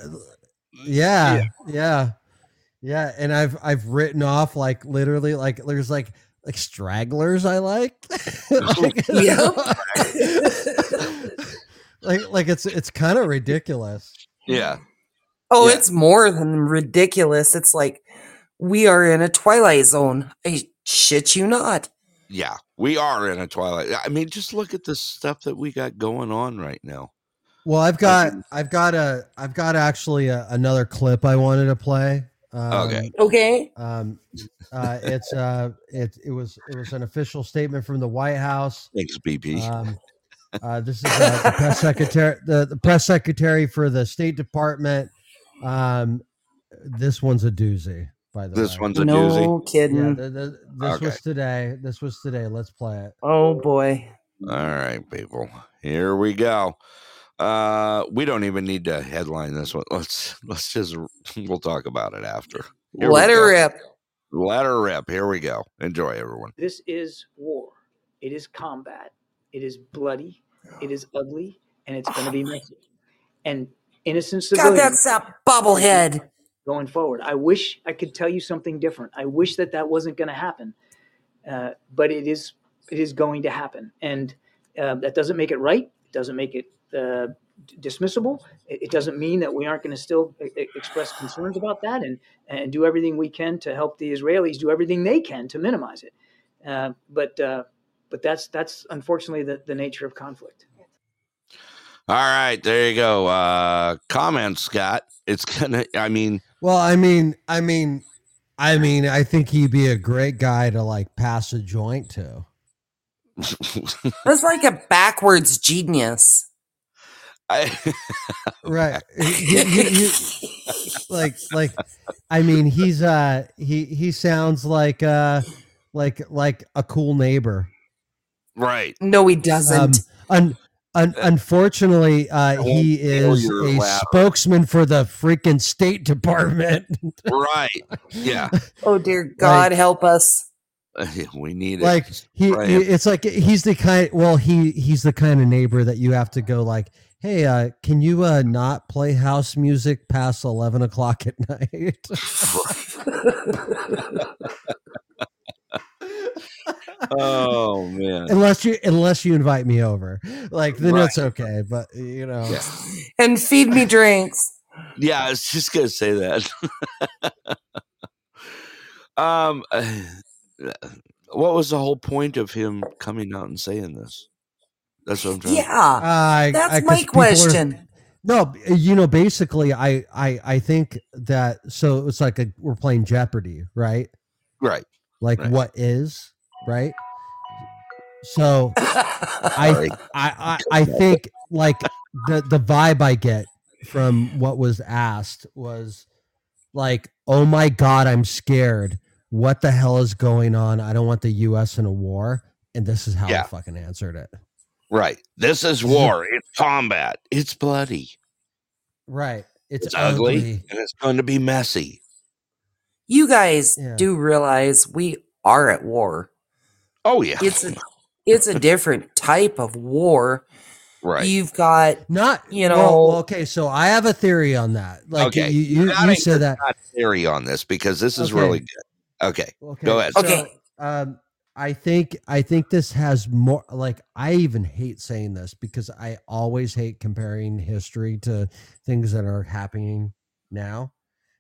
yeah, yeah, yeah, And I've I've written off like literally like there's like like stragglers I like. like Yep. like like it's it's kind of ridiculous. yeah. Oh, Yeah. it's more than ridiculous. It's like we are in a twilight zone. I shit you not. Yeah. We are in a twilight. I mean, just look at the stuff that we got going on right now. Well, I've got I've got a I've got actually a, another clip I wanted to play. Um, Okay. Okay. Um, uh, it's uh, it it was it was an official statement from the White House. Thanks, BP. Um, uh, this is uh, the press secretary, the, the press secretary for the State Department. Um, this one's a doozy, by the this way. one's a No doozy. kidding. yeah, th- th- this Okay. was today. This was today. Let's play it. oh boy. All right, people. Here we go. Uh, we don't even need to headline this one. Let's let's just we'll talk about it after. Here we Let her go. rip. Let her rip. Here we go. Enjoy, everyone. This is war. It is combat. It is bloody. It is ugly, and it's going to be messy. And innocent civilians. God, civilians that's that bobblehead. Going forward. I wish I could tell you something different. I wish that that wasn't going to happen, uh, but it is. It is going to happen, and uh, that doesn't make it right. It doesn't make it uh, dismissible. It, it doesn't mean that we aren't going to still e- e- express concerns about that and and do everything we can to help the Israelis do everything they can to minimize it. Uh, but uh, but that's that's unfortunately the, the nature of conflict. All right, there you go. Uh, comments, Scott. It's gonna. I mean, Well, I mean, I mean, I mean, I think he'd be a great guy to like pass a joint to. That's like a backwards genius. I, right You- you- you- like like i mean he's uh he he sounds like uh like like a cool neighbor right. No, he um doesn't. Un, un, unfortunately uh he is a ladder. spokesman for the freaking state department Right. Yeah. oh dear God, help us. we need like it. he, Right. he- it's like he's the kind well he he's the kind of neighbor that you have to go like hey uh can you uh not play house music past 11 o'clock at night oh man. unless you unless you invite me over like then Right. it's okay but you know Yeah. And feed me drinks. Yeah, I was just gonna say that. um, what was the whole point of him coming out and saying this? That's what I'm trying. Yeah. I- That's I- 'cause my people are- question. no you know basically i i i think that so it's like a we're playing jeopardy right Right. like Right. what is right so I, I i i think like the the vibe i get from what was asked was like oh my god i'm scared what the hell is going on i don't want the us in a war and this is how Yeah. i fucking answered it Right. This is war. It's combat. It's bloody. right it's, It's, ugly, ugly. and it's going to be messy. You guys Yeah. do realize we are at war. Oh yeah. It's a it's a different type of war. right. You've got Not You know- well, okay, so I have a theory on that. Like Okay, you, you, gotta you said that. Not theory on this because this is Okay. really good. Okay. Okay, Go ahead. so, Okay. um, I think I think this has more. Like I even hate saying this because I always hate comparing history to things that are happening now.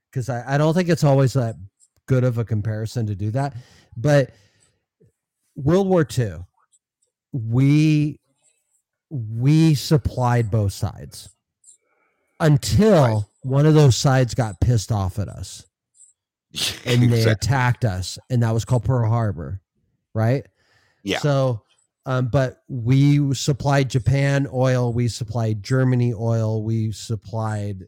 Because I, I don't think it's always that good of a comparison to do that. But World War II, we we supplied both sides until one of those sides got pissed off at us and they Exactly. attacked us, and that was called Pearl Harbor, right? Yeah. So, um, but we supplied Japan oil, we supplied Germany oil, we supplied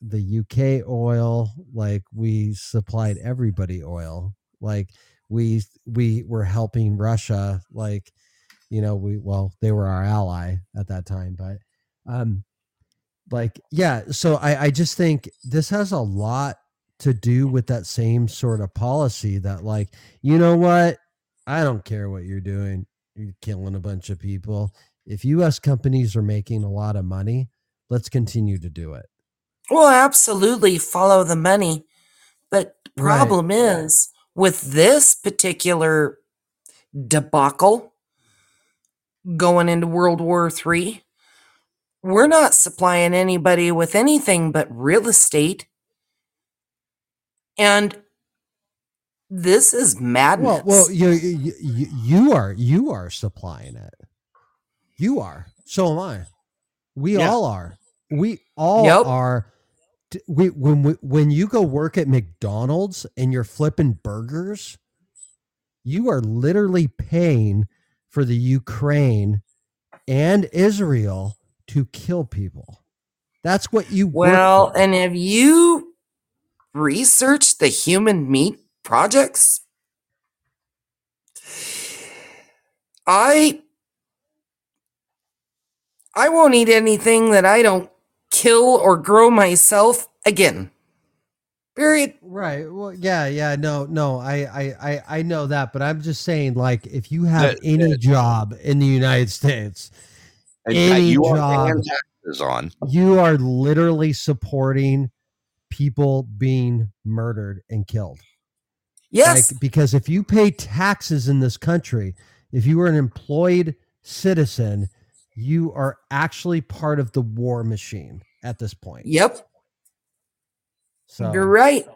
the UK oil, like we supplied everybody oil, like we we were helping Russia, like you know we well they were our ally at that time, but um, like yeah. So I I just think this has a lot to do with that same sort of policy that like you know what I don't care what you're doing. You're killing a bunch of people. If US companies are making a lot of money, let's continue to do it. Well, absolutely follow the money. But Right. problem is with this particular debacle going into World War III, we're not supplying anybody with anything but real estate. And this is madness. Well, well, you, you you are you are supplying it. You are. So am I. We Yeah. all are. We all Yep. are. We when we, when you go work at McDonald's and you're flipping burgers, you are literally paying for the Ukraine and Israel to kill people. That's what you Well, and have you researched the human meat projects? I I won't eat anything that I don't kill or grow myself again. Period. Right. Well, yeah, yeah. No, no. I, I, I, I know that, but I'm just saying, like, if you have That- any job in the United States, any you are job, paying taxes on. you are literally supporting people being murdered and killed. Yes. Like, because if you pay taxes in this country, if you are an employed citizen, you are actually part of the war machine at this point. yep. So You're right.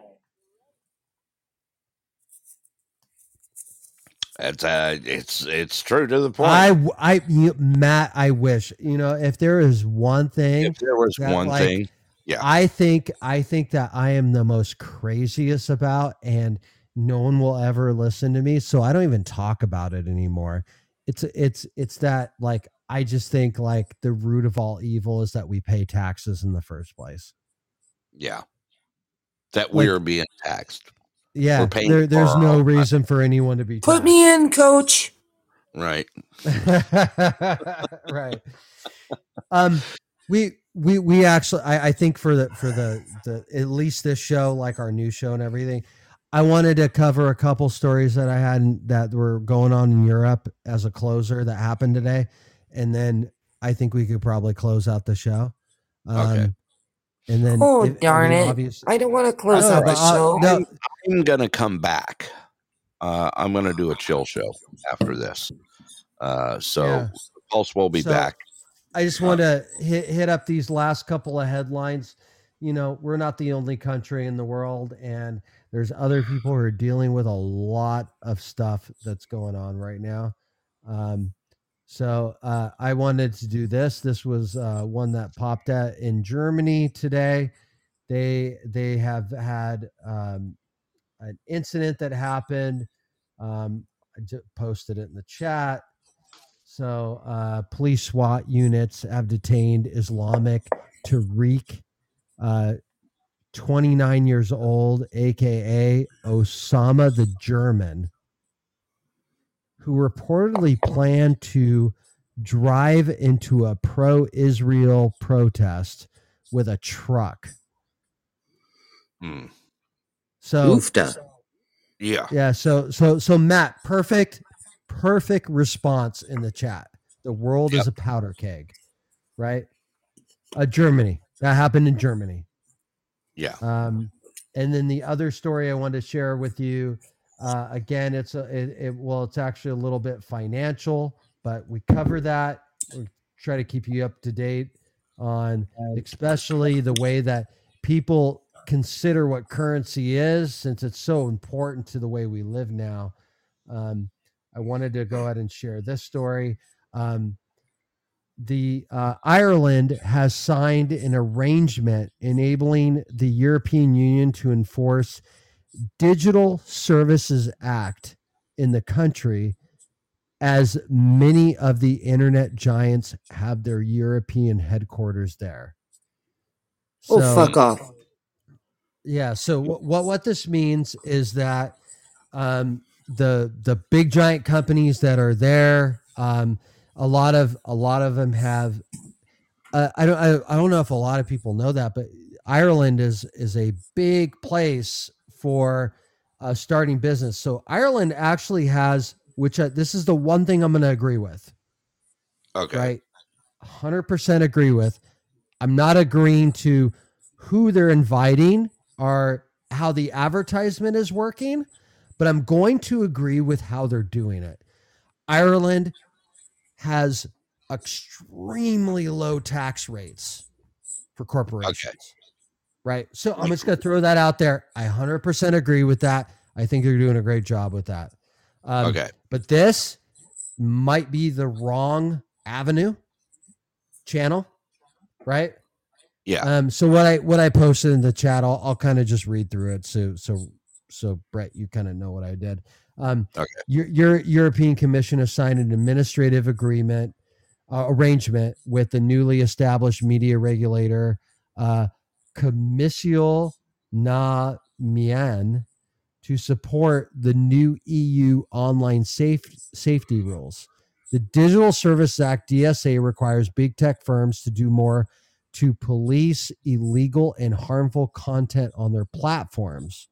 It's uh, it's it's true to the point. I, w- I, you, Matt, I wish you know if there is one thing if there was that, one like, thing, yeah. I think I think that I am the most craziest about, and no one will ever listen to me, so I don't even talk about it anymore. It's it's it's that like I just think like the root of all evil is that we pay taxes in the first place. yeah, that like- we're being taxed. Yeah, paying there, there's no own money. reason for anyone to be Put me in, coach. Right. right. Um, we we we actually I, I think for the for the the at least this show like our new show and everything, I wanted to cover a couple stories that I had in- that were going on in Europe as a closer that happened today, and then I think we could probably close out the show. Um, Okay. And then Oh, if- I darn mean, it. obvious- I don't want to close out the uh, show. no, I'm gonna come back. Uh, I'm gonna do a chill show after this. Uh, so Yeah. Pulse will be So, back. I just want to hit hit up these last couple of headlines. You know, we're not the only country in the world, and there's other people who are dealing with a lot of stuff that's going on right now. Um, so uh, I wanted to do this. This was uh, one that popped at in Germany today. They they have had um, an incident that happened. Um, I just posted it in the chat. So, uh, police SWAT units have detained Islamic Tariq, uh, 29 years old, aka Osama the German, who reportedly planned to drive into a pro Israel protest with a truck. Hmm. So, Oofta. Yeah. yeah, so so so Matt, perfect, perfect response in the chat. The world is a powder keg, right? Uh, Germany. That happened in Germany. Yeah. Um, and then the other story I wanted to share with you, uh, again, it's a it, it well, it's actually a little bit financial, but we cover that. We try to keep you up to date on especially the way that people consider what currency is, since it's so important to the way we live now. Um, I wanted to go ahead and share this story. Um, the uh, Ireland has signed an arrangement enabling the European Union to enforce Digital Services Act in the country, as many of the internet giants have their European headquarters there. Oh, fuck off. Yeah. So wh- what what this means is that um, the the big giant companies that are there, um, a lot of a lot of them have. Uh, I don't I, I don't know if a lot of people know that, but Ireland is is a big place for uh, starting business. So Ireland actually has, which I, this is the one thing I'm going to agree with. Okay. Right. 100% agree with. I'm not agreeing to who they're inviting or how the advertisement is working, but I'm going to agree with how they're doing it. Ireland has extremely low tax rates for corporations. Right. So I'm just going to throw that out there. I 100% agree with that. I think they're doing a great job with that. Um, Okay. But this might be the wrong avenue channel, right? Yeah. Um. So what I what I posted in the chat, I'll, I'll kind of just read through it. So so so Brett, you kind of know what I did. Um. Okay. Your your European Commission has signed an administrative agreement uh, arrangement with the newly established media regulator, uh, Coimisiún na Meán, to support the new EU online safe, safety rules. The Digital Services Act DSA requires big tech firms to do more to police illegal and harmful content on their platforms.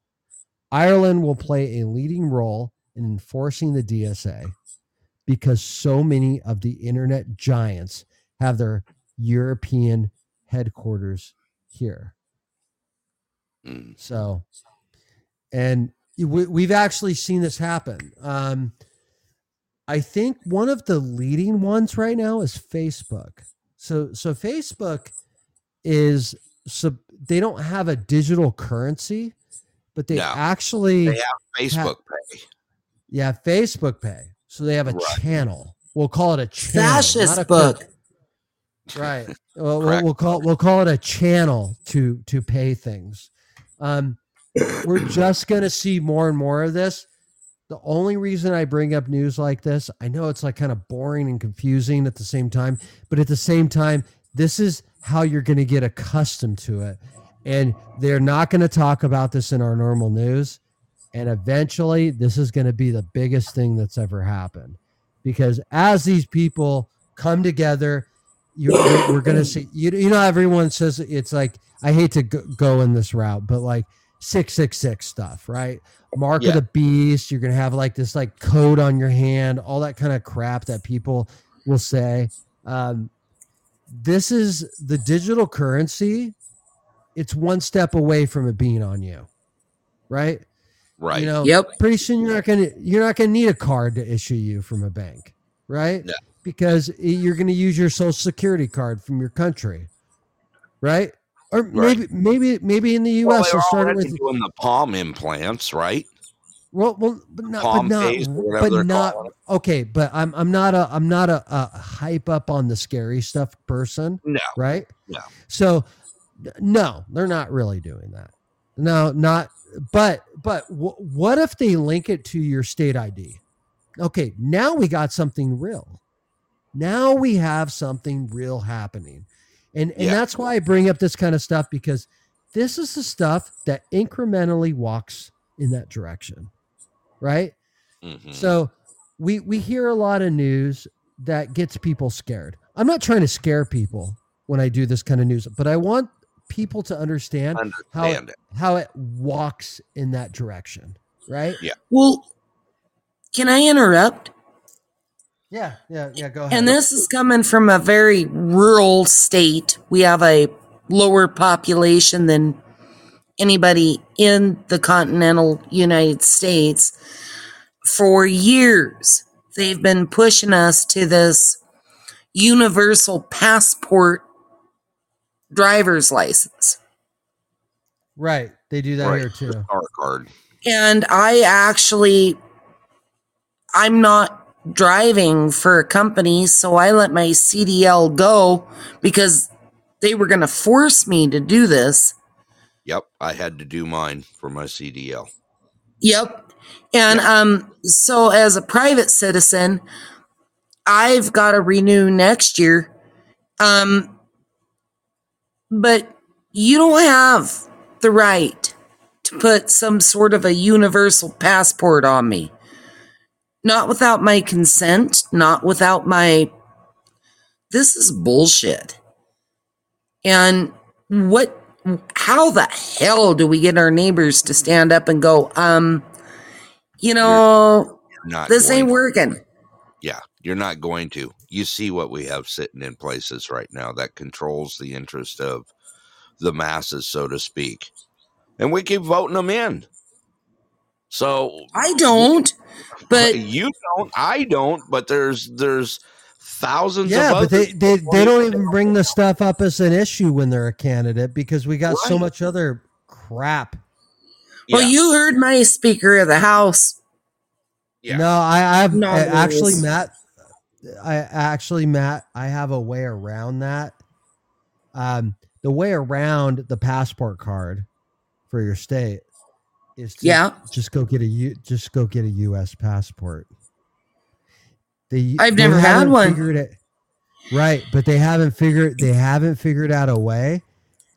Ireland will play a leading role in enforcing the DSA because so many of the internet giants have their European headquarters here. Mm. So, and we, we've actually seen this happen. Um, I think one of the leading ones right now is Facebook. So, so Facebook is so they don't have a digital currency, but they No. actually They have Facebook Pay. yeah Facebook Pay. So they have a Right. channel. We'll call it a channel, Fascist not a book. cur- right. Well, we'll, we'll call we'll call it a channel to to pay things. Um, we're just gonna see more and more of this. The only reason I bring up news like this, I know it's like kind of boring and confusing at the same time, but at the same time, this is how you're going to get accustomed to it. And they're not going to talk about this in our normal news. And eventually, this is going to be the biggest thing that's ever happened. Because as these people come together, you- we're going to see, you, you know, everyone says it's like, I hate to go, go in this route, but like 666 stuff, right? Mark Yeah. of the beast. You're going to have like this like code on your hand, all that kind of crap that people will say. Um, this is the digital currency. It's one step away from it being on you, right? Right. You know, Yep. pretty soon you're not gonna you're not gonna need a card to issue you from a bank, right? No. Because you're gonna use your social security card from your country, right? Or Right. maybe maybe maybe in the well, U.S. they're they'll start with doing the palm implants, right? well, well, but not, Palm but not, phase or whatever but not. Okay, but I'm I'm not a I'm not a, a hype up on the scary stuff person, No. right? No. So, no, they're not really doing that. No, not. But but w- what if they link it to your state ID? Okay, now we got something real. Now we have something real happening, and and Yeah. that's why I bring up this kind of stuff because this is the stuff that incrementally walks in that direction, right? Mhm. So we we hear a lot of news that gets people scared. I'm not trying to scare people when I do this kind of news, but I want people to understand how it, it. how it walks in that direction, right? Yeah. Well, can I interrupt? Yeah, yeah, yeah. Go ahead. And this is coming from a very rural state. We have a lower population than anybody in the continental United States. For years, they've been pushing us to this universal passport driver's license. right, they do that Right. here too. Star card. And I actually, I'm not driving for a company, so I let my CDL go because they were going to force me to do this. Yep, I had to do mine for my CDL. Yep. And um so as a private citizen, I've got to renew next year. Um but you don't have the right to put some sort of a universal passport on me. Not without my consent, not without my This is bullshit. And what how the hell do we get our neighbors to stand up and go, um, you know, Not this ain't to. working. Yeah, you're not going to. You see what we have sitting in places right now that controls the interest of the masses, so to speak. And we keep voting them in. So I don't, but you don't, I don't, but there's there's thousands Yeah, of but they, they they don't even bring the stuff up as an issue when they're a candidate because we got so much other crap. well, you heard my Speaker of the House. Yeah. No, I, I've No I- actually, rules. Matt. I actually, Matt. I have a way around that. Um, the way around the passport card for your state is to Yeah. just go get a U, just go get a U.S. passport. They, I've never had one. Figured it, right, but they haven't figured they haven't figured out a way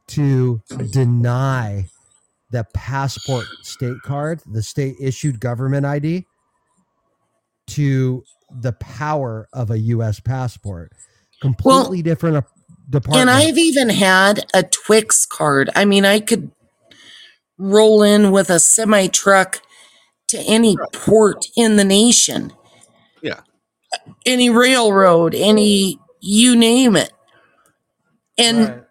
to deny the passport state card, the state issued government ID, to the power of a U.S. passport. Completely different uh, department. And I've even had a Twix card. I mean, I could roll in with a semi truck to any port in the nation, Yeah. any railroad, any you name it. And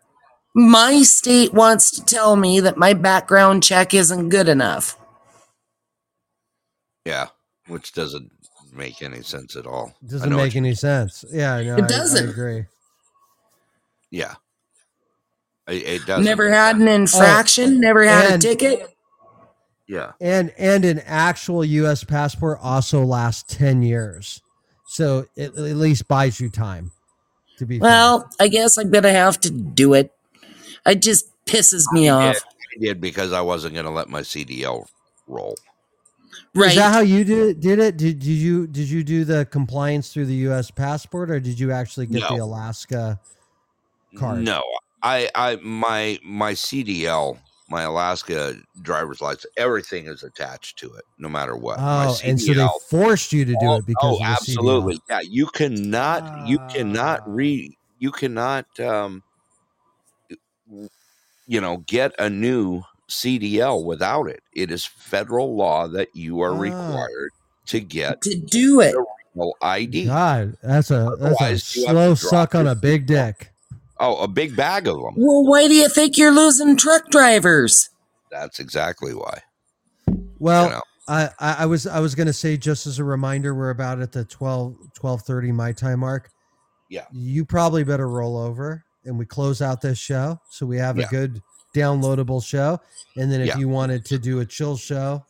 my state wants to tell me that my background check isn't good enough. Yeah, which doesn't make any sense at all. Doesn't make any sense. Yeah, no, It I- doesn't. I agree. Yeah. It, it doesn't. Never had an infraction, oh, never had Oh, and- a ticket. Yeah. And and an actual U.S. passport also lasts ten years, so it at least buys you time. To be fair. Well, I guess I'm gonna have to do it. It just pisses me off. I did because I wasn't going to let my CDL roll. Right. Is that how you did did it? Did, did you did you do the compliance through the U.S. passport, or did you actually get the Alaska card? No, I, I, my, my CDL, my Alaska driver's license, everything is attached to it, no matter what. My Oh, and so they forced you to do Oh, it because oh, of the absolutely. CDL. Yeah, you cannot. you cannot re. You cannot. Um, you know, get a new CDL without it. It is federal law that you are Ah. required to get to do it. the ID. God, that's a that's a Otherwise, you slow suck on a big dick. Oh, a big bag of them. Well, why do you think you're losing truck drivers? That's exactly why. Well, know. I, I I was I was gonna say just as a reminder, we're about at the 12 1230 my time mark. Yeah. You probably better roll over and we close out this show so we have Yeah. a good downloadable show. And then if Yeah. you wanted to do a chill show,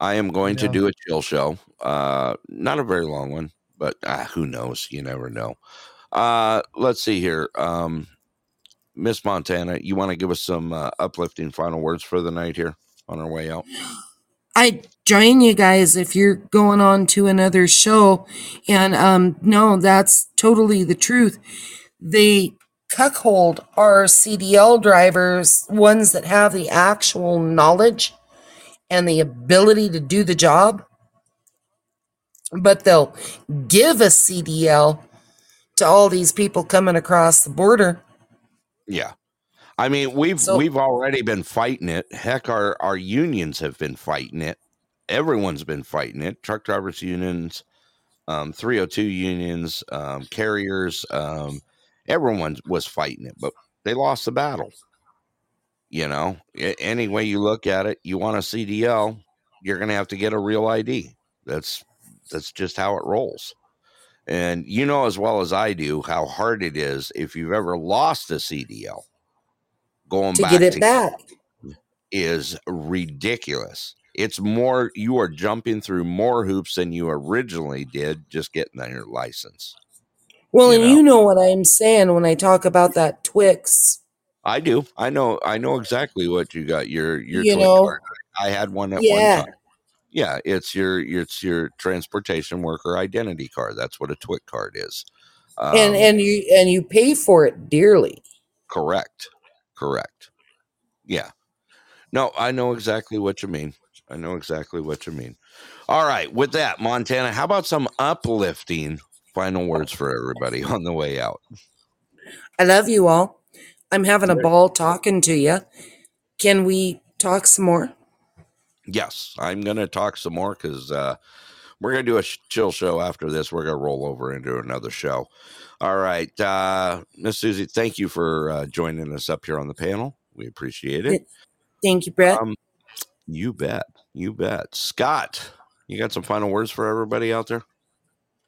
I am going to know. do a chill show. Uh, not a very long one, but uh, who knows? You never know. Uh, let's see here. Um, Miss Montana, you want to give us some uh, uplifting final words for the night here on our way out? I join you guys if you're going on to another show. And um no, that's totally the truth. They cuckold our CDL drivers, ones that have the actual knowledge and the ability to do the job. But they'll give a CDL to all these people coming across the border. Yeah. I mean, we've So- we've already been fighting it. Heck, our our unions have been fighting it. Everyone's been fighting it. Truck drivers unions, um, 302 unions, um, carriers, um, everyone was fighting it, but they lost the battle. You know, any way you look at it, you want a CDL, you're going to have to get a real ID. That's that's just how it rolls. And you know as well as I do how hard it is if you've ever lost a CDL. Going To back get it to back. is ridiculous. It's more you are jumping through more hoops than you originally did just getting your license. Well, You and you know what I'm saying when I talk about that Twix. I do. I know. I know exactly what you got. Your your You Twix know, card. I had one at yeah. one time. Yeah, it's your it's your transportation worker identity card. That's what a TWIC card is. and Um, and you and you pay for it dearly. correct. Correct. Yeah. No, I know exactly what you mean. I know exactly what you mean. All right. With that, Montana, how about some uplifting final words for everybody on the way out? I love you all. I'm having a ball talking to you. Can we talk some more? Yes, I'm going to talk some more because uh, we're going to do a sh- chill show after this. We're going to roll over into another show. All right. Uh, Miss Susie, thank you for uh, joining us up here on the panel. We appreciate it. Thank you, Brett. Um, you bet. You bet. Scott, you got some final words for everybody out there?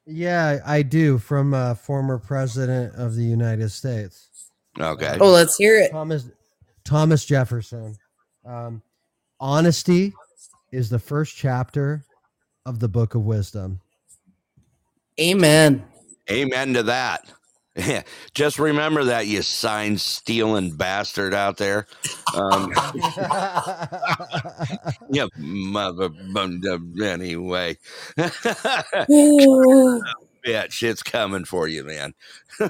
Yeah, I do. From a former president of the United States. Okay. oh, let's hear it. Thomas Thomas Jefferson. Um, honesty is the first chapter of the book of wisdom. Amen. Amen to that. Just remember that, you sign stealing bastard out there. Um, yeah, mother. Anyway, yeah, shit's coming for you, man.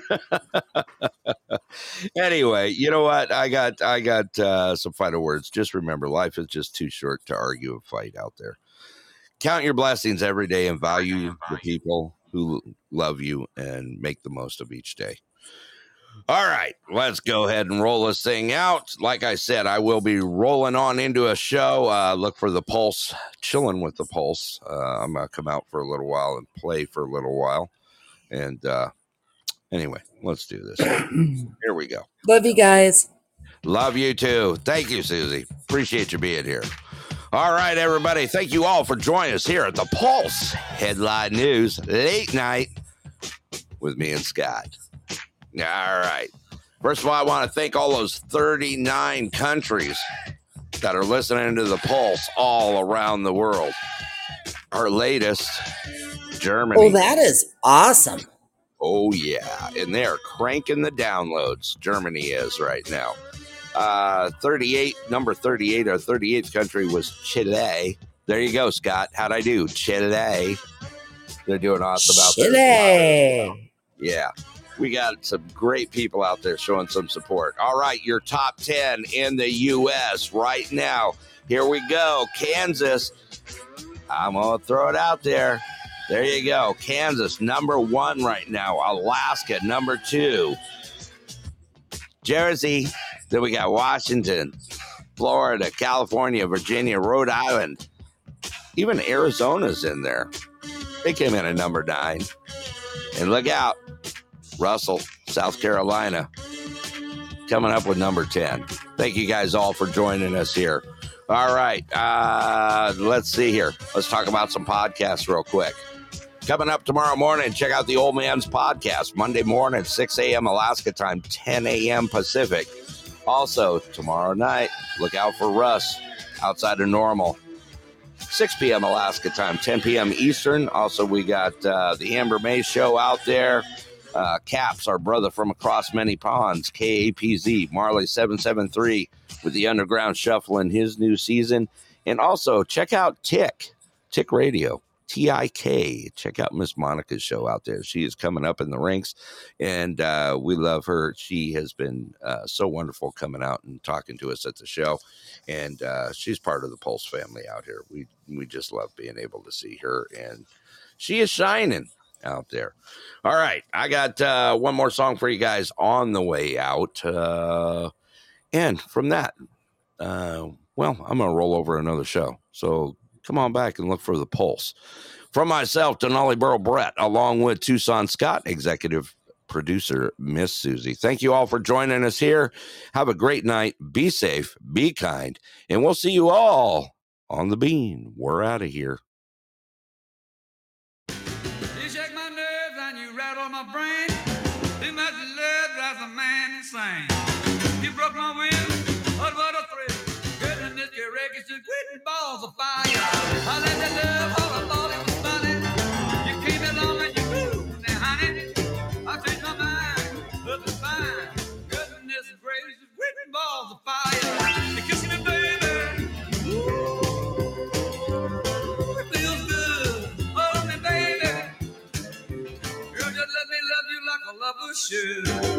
anyway, you know what? I got, I got uh, some final words. Just remember, life is just too short to argue a fight out there. Count your blessings every day and value the people who love you and make the most of each day. All right, let's go ahead and roll this thing out. Like I said, I will be rolling on into a show. Uh, look for the Pulse, chilling with the Pulse. Uh, I'm gonna come out for a little while and play for a little while. And uh, anyway, let's do this. Here we go. Love you guys. Love you too. Thank you, Susie. Appreciate you being here. All right, everybody. Thank you all for joining us here at the Pulse Headline News Late Night with me and Scott. All right. First of all, I want to thank all those 39 countries that are listening to the Pulse all around the world. Our latest, Germany. Oh, that is awesome. Oh yeah, and they're cranking the downloads. Germany is right now. Uh, 38, number 38 or 38th country was Chile. There you go, Scott. How'd I do? Chile. They're doing awesome out there. Chile. Yeah. We got some great people out there showing some support. All right, your top 10 in the U.S. right now. Here we go. Kansas. I'm going to throw it out there. There you go. Kansas, number one right now. Alaska, number two. Jersey. Then we got Washington, Florida, California, Virginia, Rhode Island. Even Arizona's in there. They came in at number nine. And look out, Russell, South Carolina, coming up with number 10. Thank you guys all for joining us here. All right. Uh, let's see here. Let's talk about some podcasts real quick. Coming up tomorrow morning, check out the Old Man's Podcast, Monday morning, 6 a.m. Alaska time, 10 a.m. Pacific. Also, tomorrow night, look out for Russ outside of normal. 6 p.m. Alaska time, 10 p.m. Eastern. Also, we got uh, the Amber May show out there. Uh, Caps, our brother from across many ponds, KAPZ, Marley 773 with the Underground Shuffle in his new season. And also, check out Tick, Tick Radio, T I K. Check out Miss Monica's show out there. She is coming up in the ranks, and uh, we love her. She has been uh, so wonderful coming out and talking to us at the show, and uh, she's part of the Pulse family out here. We we just love being able to see her, and she is shining out there. All right, I got uh, one more song for you guys on the way out, uh, and from that, uh, well, I'm gonna roll over another show. So come on back and look for the pulse. From myself, Denali Burrow Brett, along with Tucson Scott, executive producer Miss Susie. Thank you all for joining us here. Have a great night. Be safe, be kind, and we'll see you all on the bean. We're out of here. Brain. Too much love drives a man insane. You broke my will, but what a thrill. Goodness, your records gracious, quitting balls of fire. I let that love all I thought it was funny. You came along and you moved me, honey. I changed my mind, looking fine. Goodness gracious, quitting balls of fire. Lover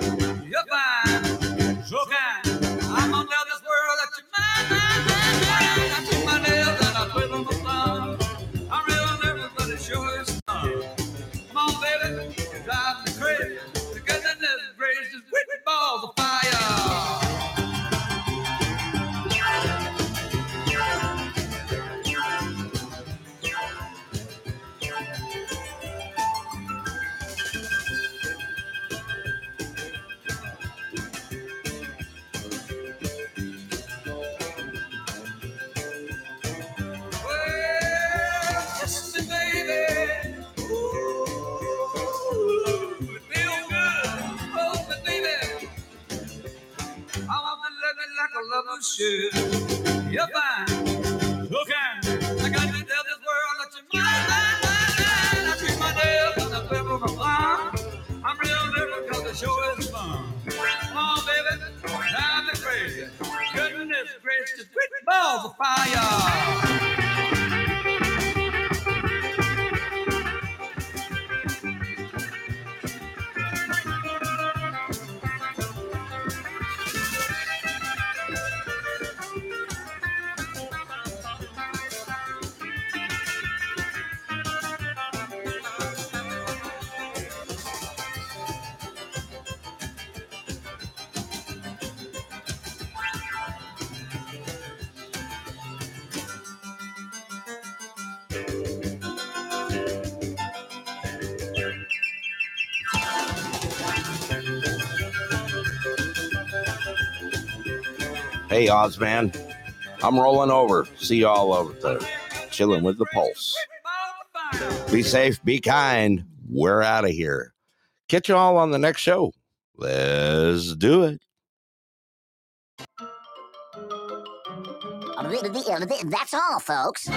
Hey, Ozman. I'm rolling over. See y'all over there. Chilling with the pulse. Be safe, be kind. We're out of here. Catch you all on the next show. Let's do it. That's all, folks.